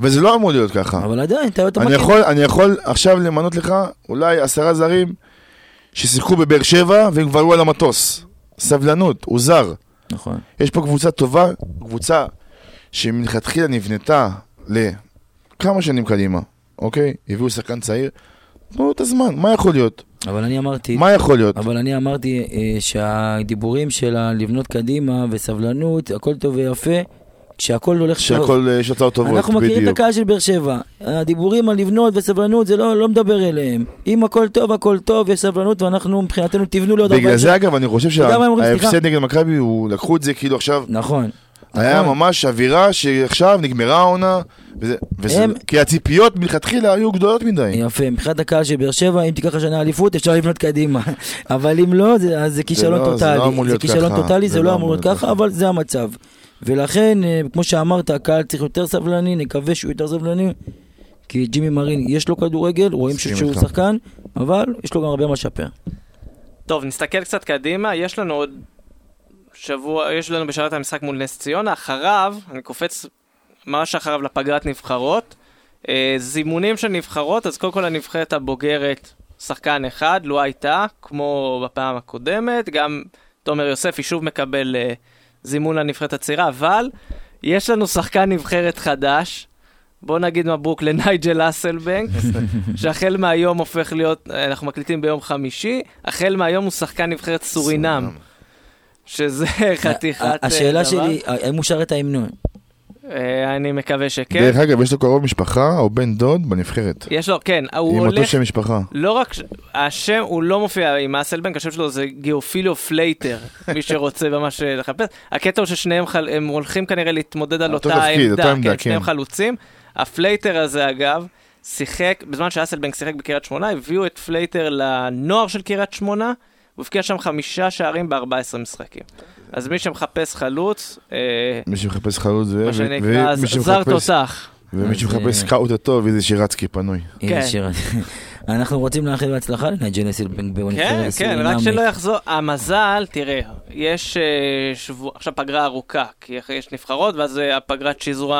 וזה לא אמור להיות ככה. אבל עדיין, אתה, אתה אני מכיר. יכול, אני יכול עכשיו למנות לך אולי עשרה זרים ששיחקו בבאר שבע והם כבר היו על המטוס. סבלנות, הוא זר. נכון. יש פה קבוצה טובה, קבוצה שמלכתחילה נבנתה לכמה שנים קדימה, אוקיי? הביאו שחקן צעיר, תנו לו את הזמן, מה יכול להיות? אבל אני אמרתי, מה יכול להיות? אבל אני אמרתי אה, שהדיבורים של לבנות קדימה וסבלנות, הכל טוב ויפה, כשהכל הולך טוב. שהכל, אה, יש הצעות טובות, אנחנו מכירים את בדיוק. הקהל של באר שבע. הדיבורים על לבנות וסבלנות, זה לא, לא מדבר אליהם. אם הכל טוב, הכל טוב, יש סבלנות, ואנחנו מבחינתנו תבנו לעוד בגלל 40 זה אגב, אני חושב? שההפסד נגד מכבי, לקחו את זה כאילו עכשיו, נכון. היה נכון. ממש אווירה שעכשיו נגמרה העונה, וזה- וזה- הם- כי הציפיות מלכתחילה היו גדולות מדי. יפה, מבחינת הקהל של באר שבע, אם תיקח השנה אליפות, אפשר לבנות קדימה. אבל אם לא, זה, אז זה כישלון לא- זה לא טוטאלי. זה כישלון. טוטאלי, זה לא אמור להיות ככה. אבל זה המצב. ולכן, אה, כמו שאמרת, הקהל צריך יותר סבלני, נקווה שהוא יותר סבלני. כי ג'ימי מרין, יש לו כדורגל, רואים שהוא. שחקן, אבל יש לו גם הרבה מה לשפר. טוב, נסתכל קצת קדימה, יש לנו עוד שבוע, יש לנו בשעת המשחק מול נס ציונה, אחריו, אני קופץ ממש אחריו לפגרת נבחרות, אה, זימונים של נבחרות, אז קודם כל הנבחרת הבוגרת, שחקן אחד, לא הייתה, כמו בפעם הקודמת, גם תומר יוספי שוב מקבל אה, זימון לנבחרת הצעירה, אבל יש לנו שחקן נבחרת חדש, בוא נגיד מברוק לנייג'ל אסלבנק, שהחל מהיום הופך להיות, אנחנו מקליטים ביום חמישי, החל מהיום הוא שחקן נבחרת סורינם, שזה חתיכת אה, השאלה. שלי, האם הוא שר את ההמנון? אה, אני מקווה שכן. דרך אגב, יש לו קרוב משפחה או בן דוד בנבחרת. יש לו, כן, הוא עם אותו הולך, שם משפחה. לא רק, השם, הוא לא מופיע עם אסלבנק, השם שלו זה גיאופיליו פלייטר, מי שרוצה ממש אה, לחפש. הקטע הוא ששניהם חל- הם הולכים כנראה להתמודד על אותו אותה תפקיד, אותה עמדה, עמדה, כן, שניהם כן. חלוצים. הפלייטר הזה אגב, שיחק, בזמן שאסלבנק שיחק בקריית שמונה, הביאו את פלייטר לנוער של קריית שמונה, הוא הבקיע שם חמישה שערים ב-14 משחקים. אז מי שמחפש חלוץ, אה, מי שמחפש חלוץ זה... מה ו- שנקרא, ומי זר תותח. ומי שמחפש אה, scout הטוב, איזה שירצקי פנוי. כן. אנחנו רוצים לאחל בהצלחה לנייג'ל אסלבנק כן, בנבחרת כן, רק הסורינמית. שלא יחזור. המזל, תראה, יש אה, שבוע, עכשיו פגרה ארוכה, כי אחרי יש נבחרות, ואז אה, הפגרת שזור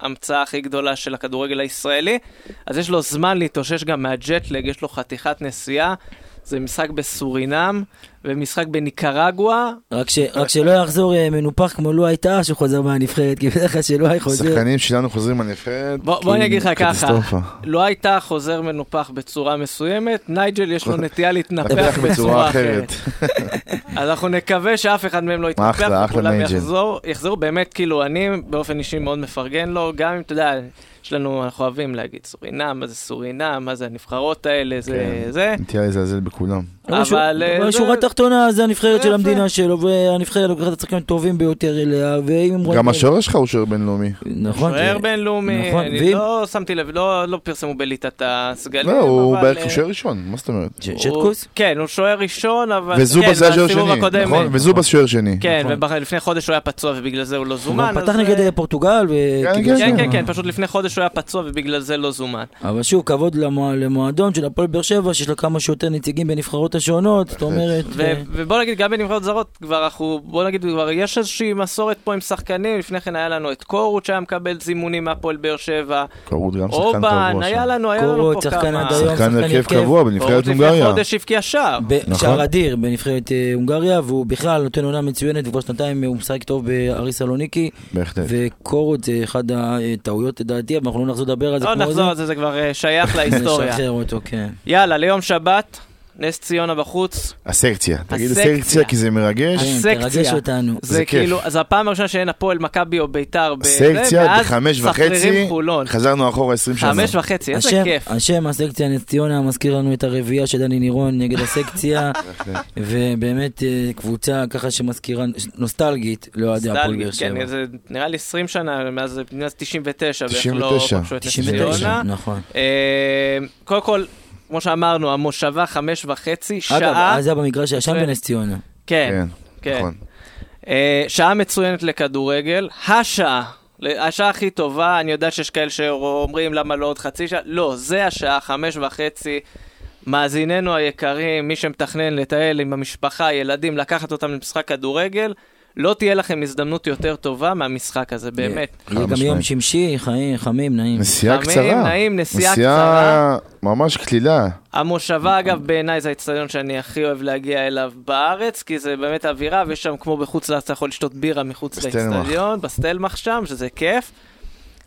ההמצאה הכי גדולה של הכדורגל הישראלי, אז יש לו זמן להתאושש גם מהג'טלג, יש לו חתיכת נסיעה, זה משחק בסורינם, ומשחק בניקרגואה. רק ש- רק שלא יחזור אה, מנופח כמו לו הייתה שהוא חוזר מהנבחרת, כי בדרך כלל שלא היה חוזר. שחקנים שלנו חוזרים מהנבחרת. בוא, בוא אני אגיד לך ככה. לא הייתה חוזר מנופח בצורה מסוימת, נייג'ל יש לו נטייה להתנפח נפח בצורה אחרת. אז אנחנו נקווה שאף אחד מהם לא יתנפח, אחלה, אחלה וכולם נייג'ל. יחזור, יחזרו. באמת, כאילו, אני באופן אישי מאוד מפרגן לו, גם אם, אתה יודע, יש לנו, אנחנו אוהבים להגיד סורינם, מה זה סורינם, מה זה הנבחרות האלה, זה כן. זה. נטייה לזלזל בכולם. אבל אבל, אה, אבל זה- זה הנבחרת של. המדינה שלו, והנבחרת לוקחת את השחקנים הטובים ביותר אליה, ואם הם רואים... גם השוער שלך הוא שוער בינלאומי. נכון. שוער זה- בינלאומי, נכון, אני לא שמתי לב, לא לא פרסמו בליטת הסגלים, לא, הוא בערך אה, שוער ראשון, מה זאת אומרת? הוא- שטקוס? כן, הוא שוער ראשון, אבל... וזובס כן, היה שוער בסיבוב שני, נכון? וזובס שוער שני. כן, נכון. ולפני חודש הוא היה פצוע ובגלל זה הוא לא הוא זומן. גם פתח נגד אה, פורטוגל, ו- כן, כן, כן, כן, כן, פשוט לפני חודש הוא היה פצוע ובגלל זה לא זומן. אבל שוב, כבוד למוע- למועדון של הפועל באר שבע, שיש לו כמה שיותר נציגים בנבחרות השונות, זאת אומרת... ו- אה, ובוא נגיד, גם בנבחרות זרות, כבר אנחנו, בוא נגיד, כבר יש איזושהי מסורת פה עם שחקנים, לפני כן היה לנו את קורות שהיה מקבל זימונים מהפועל באר שבע, קרות גם שחקן אובן, קבוע היה שם. לנו, היה לנו קורות, פה שחקן כמה... שחקן הרכב. קבוע בנבחרת קורות לפני הונגריה. חודש הבקיע שער. ב- נכון. שער אדיר בנבחרת אה, הונגריה, והוא בכלל נותן עונה מצוינת, וכבר שנתיים אה, הוא משחק טוב בארי סלוניקי, בהחלט. וקורות זה אחד הטעויות לדעתי, אבל אנחנו לא נחזור לדבר על זה לא נחזור על זה, זה כבר אה, שייך להיסטוריה. נשחרר אותו, כן. יאללה, ליום שבת, נס ציונה בחוץ, הסקציה. תגיד הסקציה. הסקציה כי זה מרגש. כן, הסקציה. תרגש אותנו. זה זה. כאילו, זו הפעם הראשונה שאין הפועל מכבי או ביתר, בזה, סקציה ואז בחמש וחצי. חזרנו אחורה 20 שנה. חמש וחצי, איזה כיף. השם הסקציה נס ציונה מזכיר לנו את הרביעייה של דני נירון נגד הסקציה, ובאמת אה, קבוצה ככה שמזכירה, נוסטלגית לאוהדי הפועל באר סטלגי, שבע. כן, זה נראה לי 20 שנה, מאז מאז 99, בערך 99. לא פגשו את נס 99, ציונה. נכון. אה, קודם כל, כמו שאמרנו, המושבה חמש וחצי, אגב, שעה, אז היה במגרש הישן. בנס ציונה. כן, כן, כן. נכון. אה, שעה מצוינת לכדורגל, השעה, השעה הכי טובה, אני יודע שיש כאלה שאומרים למה לא עוד חצי שעה, לא, זה השעה, חמש וחצי. מאזיננו היקרים, מי שמתכנן לטייל עם המשפחה, ילדים, לקחת אותם למשחק כדורגל, לא תהיה לכם הזדמנות יותר טובה מהמשחק הזה, באמת. יהיה גם. יום שמשי, חיים, חמים, נעים. נסיעה חמים, קצרה. נעים, נסיעה נסיעה ממש קלילה. המושבה, אגב, בעיניי זה האצטדיון שאני הכי אוהב להגיע אליו בארץ, כי זה באמת אווירה, ויש שם כמו בחוץ לארץ, אתה יכול לשתות בירה מחוץ. לאצטדיון, בסטלמח שם, שזה כיף.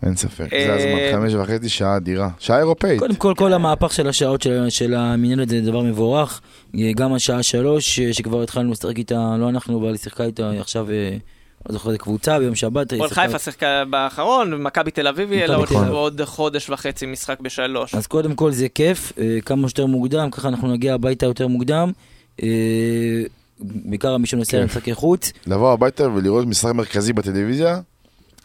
אין ספק. אה, זה הזמן, חמש וחצי שעה אדירה. שעה אירופאית. קודם כל, כל המהפך של השעות של, של המנהלת זה דבר מבורך. גם השעה שלוש, ש- שכבר התחלנו לשחק איתה, לא אנחנו, אבל היא שיחקה איתה עכשיו, אה, לא זוכר, קבוצה ביום שבת. הפועל חיפה שיחקה באחרון, ומכבי תל אביב יהיה לה עוד- מכבי חודש וחצי משחק בשלוש. אז קודם כל זה כיף, אה, כמה שיותר מוקדם, ככה אנחנו נגיע הביתה יותר מוקדם. אה, בעיקר מי שנוסע כיף. למשחקי חוץ. לבוא הביתה ולראות משחק מרכזי בטלוויזיה,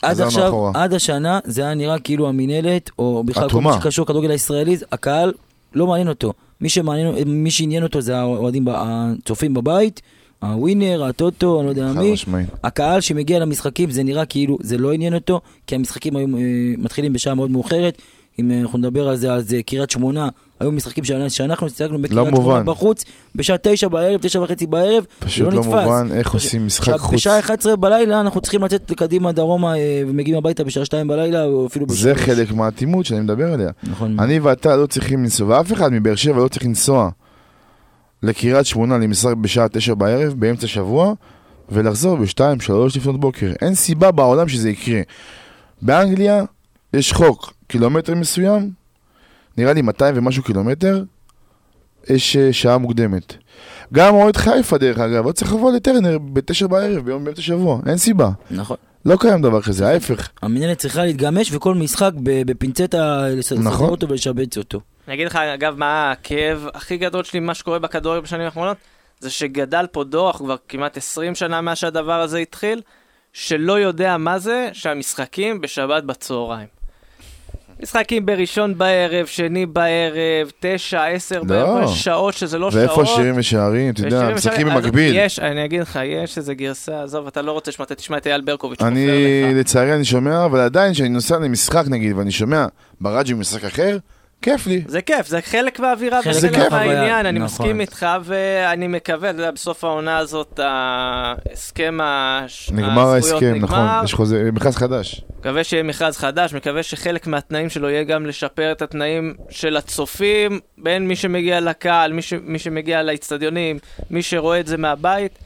עד עכשיו, אחורה. עד השנה, זה היה נראה כאילו המינהלת, או בכלל כל. מה שקשור לכדורגל הישראלי, הקהל לא מעניין אותו. מי שמעניין, מי שעניין אותו זה האוהדים, הצופים בבית, הווינר, הטוטו, אני לא יודע מי. משמעית. הקהל שמגיע למשחקים זה נראה כאילו זה לא עניין אותו, כי המשחקים היו אה, מתחילים בשעה מאוד מאוחרת. אם אה, אנחנו נדבר על זה, אז אה, קריית שמונה, היו משחקים שאנחנו- שיחקנו בקריית שמונה מובן. בחוץ, בשעה תשע בערב, תשע וחצי בערב, פשוט זה לא לא נתפס. מובן איך עושים משחק חוץ. בשעה 11 בלילה אנחנו צריכים לצאת קדימה דרומה אה, ומגיעים הביתה בשעה 2 בלילה, או אפילו זה בשלוש. חלק מהאטימות שאני מדבר עליה. נכון. אני ואתה לא צריכים לנסוע, ואף אחד מבאר שבע לא צריך לנסוע לקריית שמונה למשחק בשעה תשע בערב, באמצע שבוע, ולחזור בשתיים, שלוש לפנות בוקר. אין סיבה בעולם שזה יקרה. באנגליה יש חוק, קילומטר מסוים, נראה לי 200 ומשהו קילומטר, יש אה, שעה מוקדמת. גם אוהד חיפה דרך אגב, לא צריך לבוא לטרנר בתשע בערב, ביום באמצע שבוע, אין סיבה. נכון. לא קיים דבר כזה, ההפך. המנהלת צריכה להתגמש וכל משחק ב- בפינצטה לסדר נכון. אותו ולשבץ אותו. אני אגיד לך, אגב, מה הכאב הכי גדול שלי ממה שקורה בכדורגל בשנים האחרונות? זה שגדל פה דור, אנחנו כבר כמעט 20 שנה מאז שהדבר הזה התחיל, שלא יודע מה זה שהמשחקים בשבת בצהריים. משחקים בראשון בערב, שני בערב, תשע, עשר לא. בערב, שעות שזה לא שעות. ואיפה שירים ושערים, אתה יודע, משחקים במקביל. יש, אני אגיד לך, יש איזה גרסה, עזוב, אתה לא רוצה לשמוע, אתה תשמע את אייל ברקוביץ'. אני. לצערי אני שומע, אבל עדיין כשאני נוסע למשחק נגיד, ואני שומע ברדיו משחק אחר, כיף לי. זה כיף, זה חלק מהאווירה חלק וחלק מהעניין, אני נכון. מסכים איתך, ואני מקווה, אתה יודע, בסוף העונה הזאת, ההסכם הש- נגמר ההסכם, נגמר. נכון, יש חוזה, מכרז חדש. מקווה שיהיה מכרז חדש, מקווה שחלק מהתנאים שלו יהיה גם לשפר את התנאים של הצופים, בין מי שמגיע לקהל, מי, ש... מי שמגיע לאצטדיונים, מי שרואה את זה מהבית,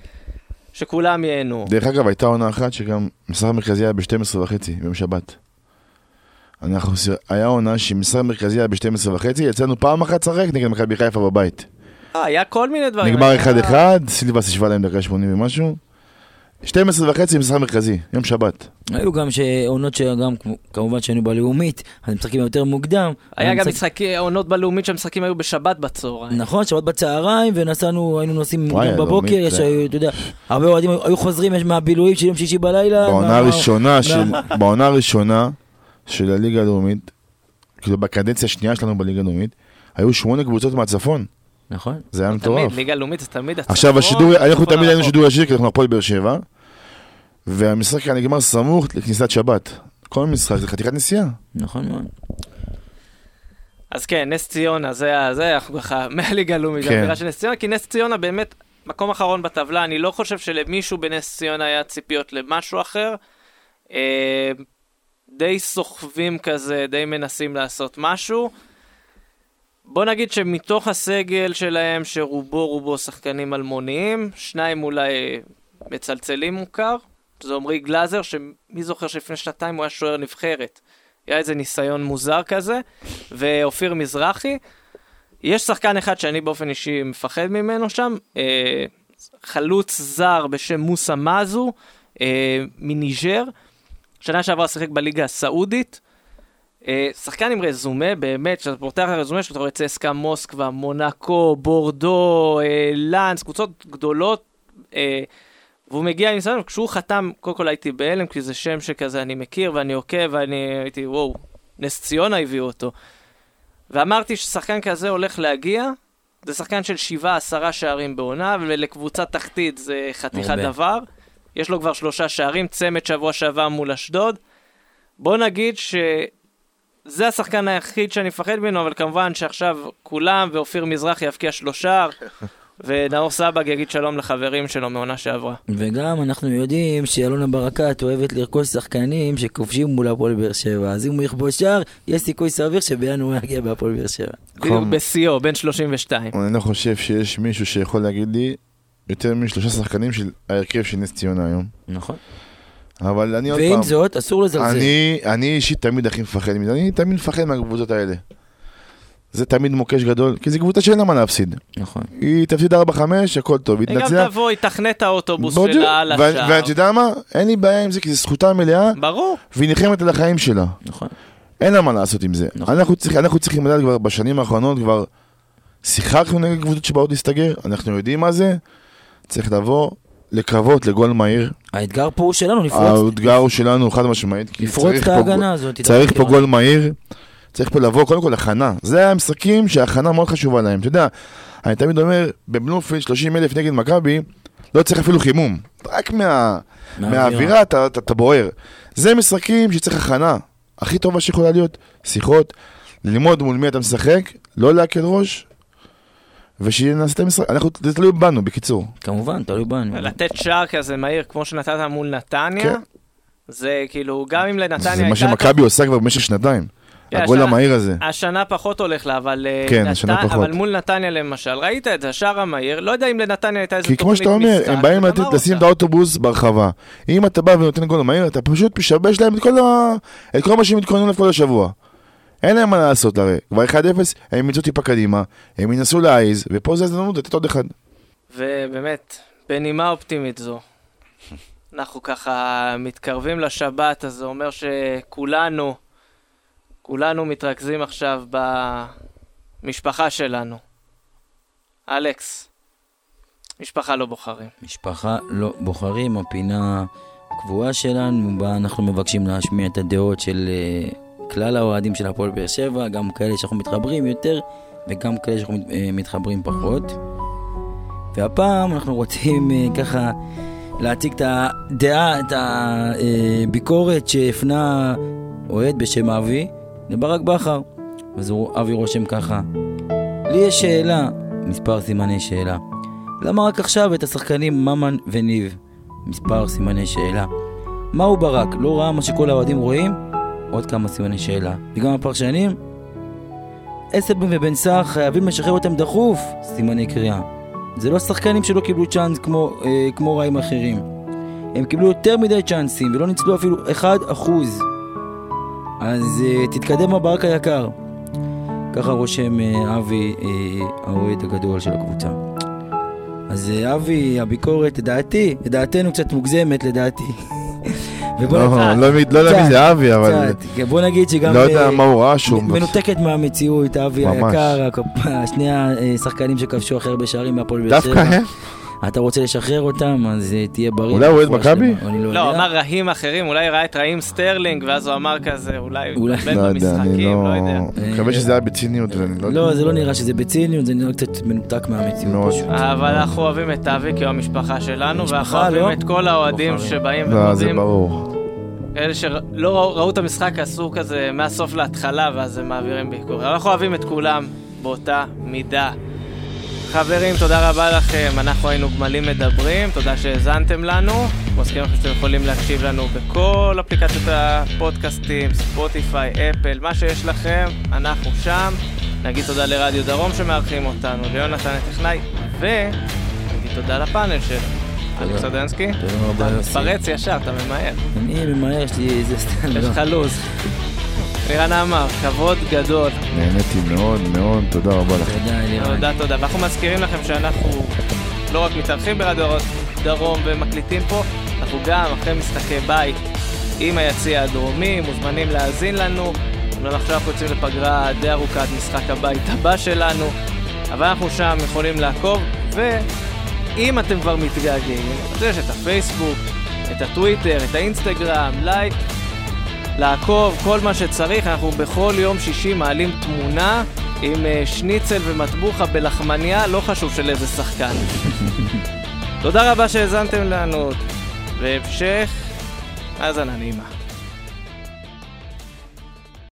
שכולם ייהנו. דרך אגב, הייתה עונה אחת שגם משחק מרכזי היה ב-12 וחצי, ביום שבת. אנחנו, היה עונה שמשחק מרכזי היה ב-12 וחצי, יצאנו פעם אחת לשחק נגד מכבי חיפה בבית. אה, היה כל מיני דברים. נגמר היה- 1-1, סילבס השווה להם דקה 80 ומשהו. 12 וחצי משחק מרכזי, יום שבת. היו גם עונות שגם, כמובן שהיינו בלאומית, אז משחקים יותר מוקדם. היה גם משחק- משחקי עונות בלאומית שהמשחקים היו בשבת בצהריים. נכון, שבת בצהריים, ונסענו, היינו נוסעים מוקדם בבוקר, יש, אתה יודע, הרבה אוהדים היו חוזרים מהבילויים של יום שישי בלילה. בעונה הראשונה בעונה הראשונה של הליגה הלאומית, כאילו בקדנציה השנייה שלנו בליגה הלאומית, היו שמונה קבוצות מהצפון, נכון. זה היה תמיד, מטורף. ליגה לאומית זה תמיד הצפון. עכשיו השידור, אנחנו הצפון תמיד היינו הרחוק. שידור ישיר, כי אנחנו הפועל באר שבע, והמשחק היה נגמר סמוך לכניסת שבת. כל משחק זה חתיכת נסיעה. נכון מאוד. אז כן, נס ציונה, זה ה- זה אנחנו ככה, מהליגה הלאומית, כן. זה האווירה של נס ציונה, כי נס ציונה באמת מקום אחרון בטבלה, אני לא חושב שלמישהו בנס ציונה היה ציפיות למשהו אחר. אה, די סוחבים כזה, די מנסים לעשות משהו. בוא נגיד שמתוך הסגל שלהם, שרובו רובו שחקנים אלמוניים, שניים אולי מצלצלים מוכר, זה עמרי גלאזר, שמי זוכר שלפני שנתיים הוא היה שוער נבחרת. היה איזה ניסיון מוזר כזה, ואופיר מזרחי. יש שחקן אחד שאני באופן אישי מפחד ממנו שם, אה, חלוץ זר בשם מוסא מזו, אה, מניג'ר, שנה שעברה שיחק בליגה הסעודית. אה, שחקן עם רזומה, באמת, כשאתה פותח את הרזומה שלו, אתה רואה צסקה מוסקבה, מונקו, בורדו, אה, לאנס, קבוצות גדולות. אה, והוא מגיע עם ניסיון, כשהוא חתם, קודם כל הייתי בהלם, כי זה שם שכזה אני מכיר ואני עוקב, ואני הייתי, וואו, נס ציונה הביאו אותו. ואמרתי ששחקן כזה הולך להגיע, זה שחקן של שבעה, עשרה שערים בעונה, ולקבוצה תחתית זה חתיכת. דבר. יש לו כבר שלושה שערים, צמד שבוע שעבר מול אשדוד. בוא נגיד שזה השחקן היחיד שאני מפחד ממנו, אבל כמובן שעכשיו כולם, ואופיר מזרחי יבקיע שלושה, ונאור סבג יגיד שלום לחברים שלו מעונה שעברה. וגם אנחנו יודעים שאלונה ברקת אוהבת לרכוש שחקנים שכובשים מול הפועל באר שבע, אז אם הוא יכבוש שער, יש סיכוי סביר שבינואר הוא יגיע בהפועל באר שבע. בדיוק בשיאו, בן 32. אני לא חושב שיש מישהו שיכול להגיד לי יותר משלושה שחקנים של ההרכב של נס ציונה היום. נכון. אבל אני עוד פעם, ועם זאת, אסור לזלזל. אני, אני אישית תמיד הכי מפחד מזה, אני תמיד מפחד מהקבוצות האלה. זה תמיד מוקש גדול, כי זו קבוצה שאין לה מה להפסיד. נכון. היא תפסיד 4-5, הכל טוב, היא היא גם תנצח. תבוא, היא תחנה את האוטובוס. שלה על השער. ואתה יודע מה? אין לי בעיה עם זה, כי זו זכותה המלאה, ברור. והיא נלחמת על החיים שלה. נכון. אין לה מה לעשות עם זה. נכון. אנחנו, צריכים, אנחנו צריכים לדעת כבר בשנים האחרונות, כבר שיחקנו נגד קבוצות שבאות להסתגר, אנחנו יודעים מה זה, צריך לבוא לקרבות לגול מהיר. האתגר פה הוא שלנו, לפרוץ, האתגר הוא שלנו חד משמעית, לפרוץ את פה ההגנה הזאת. צריך פה גול מהיר, צריך פה לבוא קודם כל הכנה. זה המשחקים שההכנה מאוד חשובה להם. אתה יודע, אני תמיד אומר, בבלומפילד 30 אלף נגד מכבי, לא צריך אפילו חימום. רק מה, מהאווירה אתה, אתה, אתה בוער. זה משחקים שצריך הכנה. הכי טובה שיכולה להיות, שיחות, ללמוד מול מי אתה משחק, לא להקל ראש, ושנעשה את המשחק. אנחנו, זה תלוי בנו, בקיצור. כמובן, תלוי בנו. לתת שער כזה מהיר כמו שנתת מול נתניה, כן. זה כאילו, גם אם לנתניה זה מה הייתה... שמכבי עושה כבר במשך שנתיים. כן, הגול המהיר הזה. השנה פחות הולך לה, אבל... אה, כן, נת- השנה פחות. אבל מול נתניה למשל, ראית את זה, השער המהיר, לא יודע אם לנתניה הייתה איזה כי כמו. שאתה אומר, הם באים לתת- לשים את. האוטובוס ברחבה. אם אתה בא ונותן גול מהיר, אתה פשוט משבש להם את כל ה- את כל מה שהם התכוננו אליו כל השבוע. אין להם מה לעשות הרי. כבר 1-0, הם יצאו טיפה קדימה, הם ינסו להעיז, ופה זה הזדמנות לתת עוד אחד. ובאמת, בנימה אופטימית זו, אנחנו ככה מתקרבים לשבת, אז זה אומר שכולנו, כולנו מתרכזים עכשיו במשפחה שלנו. אלכס, משפחה לא בוחרים. משפחה לא בוחרים, הפינה הקבועה שלנו, בה אנחנו מבקשים להשמיע את הדעות של אה, כלל האוהדים של הפועל באר שבע, גם כאלה שאנחנו מתחברים יותר וגם כאלה שאנחנו אה, מתחברים פחות. והפעם אנחנו רוצים אה, ככה להציג את הדעה, את הביקורת שהפנה אוהד בשם אבי לברק בכר. אז הוא- אבי רושם ככה: לי יש שאלה, מספר סימני שאלה. למה רק עכשיו את השחקנים ממן וניב? מספר סימני שאלה. מהו ברק? לא ראה מה שכל האוהדים רואים? עוד כמה סימני שאלה. וגם הפרשנים? אסלבן ובן סער חייבים לשחרר אותם דחוף? סימני קריאה. זה לא שחקנים שלא קיבלו צ'אנס כמו, אה, כמו רעים אחרים. הם קיבלו יותר מדי צ'אנסים ולא ניצלו אפילו 1%. אז אה, תתקדם הברק היקר. ככה רושם אה, אבי, אה, האוהד הגדול של הקבוצה. אז אה, אבי, הביקורת, לדעתי, לדעתנו קצת מוגזמת לדעתי. לא. לא לא יודע מי זה אבי, אבל כן, בוא נגיד שגם... לא יודע אה, מה הוא ראה שהוא... מנותקת מהמציאות, אבי. היקר, שני השחקנים שכבשו הכי הרבה שערים מהפועל באר שבע. דווקא הם? אתה רוצה לשחרר אותם, אז אה, תהיה בריא. אולי הוא אוהד מכבי? אני לא לא, הוא יודע. אמר רהים אחר, אולי ראה את רהים סטרלינג, ואז הוא אמר כזה, אולי הוא אולי. מתבלבל לא יודע, אני במשחקים, לא... לא יודע. אני מקווה שזה היה בציניות ואני לא יודע. לא, זה לא נראה שזה בציניות, זה נראה קצת מנותק מהמציאות. אבל אנחנו אוהבים את אבי כי הוא המשפחה שלנו, ואנחנו אוהבים לא? את כל האוהדים. שבאים לא, זה ברור. אלה שלא ראו- ראו את המשחק עשו כזה מהסוף להתחלה, ואז הם מעבירים ביקורת. אנחנו אוהבים את כולם באותה מידה. חברים, תודה רבה לכם, אנחנו היינו גמלים מדברים, תודה שהאזנתם לנו. מזכיר לכם שאתם יכולים להקשיב לנו בכל אפליקציות הפודקאסטים, ספוטיפיי, אפל, מה שיש לכם, אנחנו שם. נגיד תודה לרדיו דרום שמארחים אותנו, ליונתן הטכנאי, ונגיד תודה לפאנל שלנו. אלכס סדנסקי, תודה רבה, אתה. מתפרץ ישר, אתה ממהר, אני ממהר, יש לי איזה סטנד. יש לך לו"ז. אלירן עמר, כבוד גדול. נהניתי מאוד מאוד, תודה רבה לכם. תודה, אלירן. תודה, תודה. ואנחנו מזכירים לכם שאנחנו לא רק מתארחים ברדיו דרום ומקליטים פה, אנחנו גם אחרי משחקי בית עם היציע הדרומי, מוזמנים להאזין לנו. אומנם עכשיו אנחנו יוצאים לפגרה די ארוכה עד משחק הבית הבא שלנו, אבל אנחנו שם יכולים לעקוב, ואם אתם כבר מתגעגעים, אז יש את הפייסבוק, את הטוויטר, את האינסטגרם, לייק, לעקוב, כל מה שצריך. אנחנו בכל יום שישי מעלים תמונה עם אה, שניצל ומטבוחה בלחמניה, לא חשוב של איזה שחקן. תודה רבה שהאזנתם לנו, והמשך האזנה נעימה.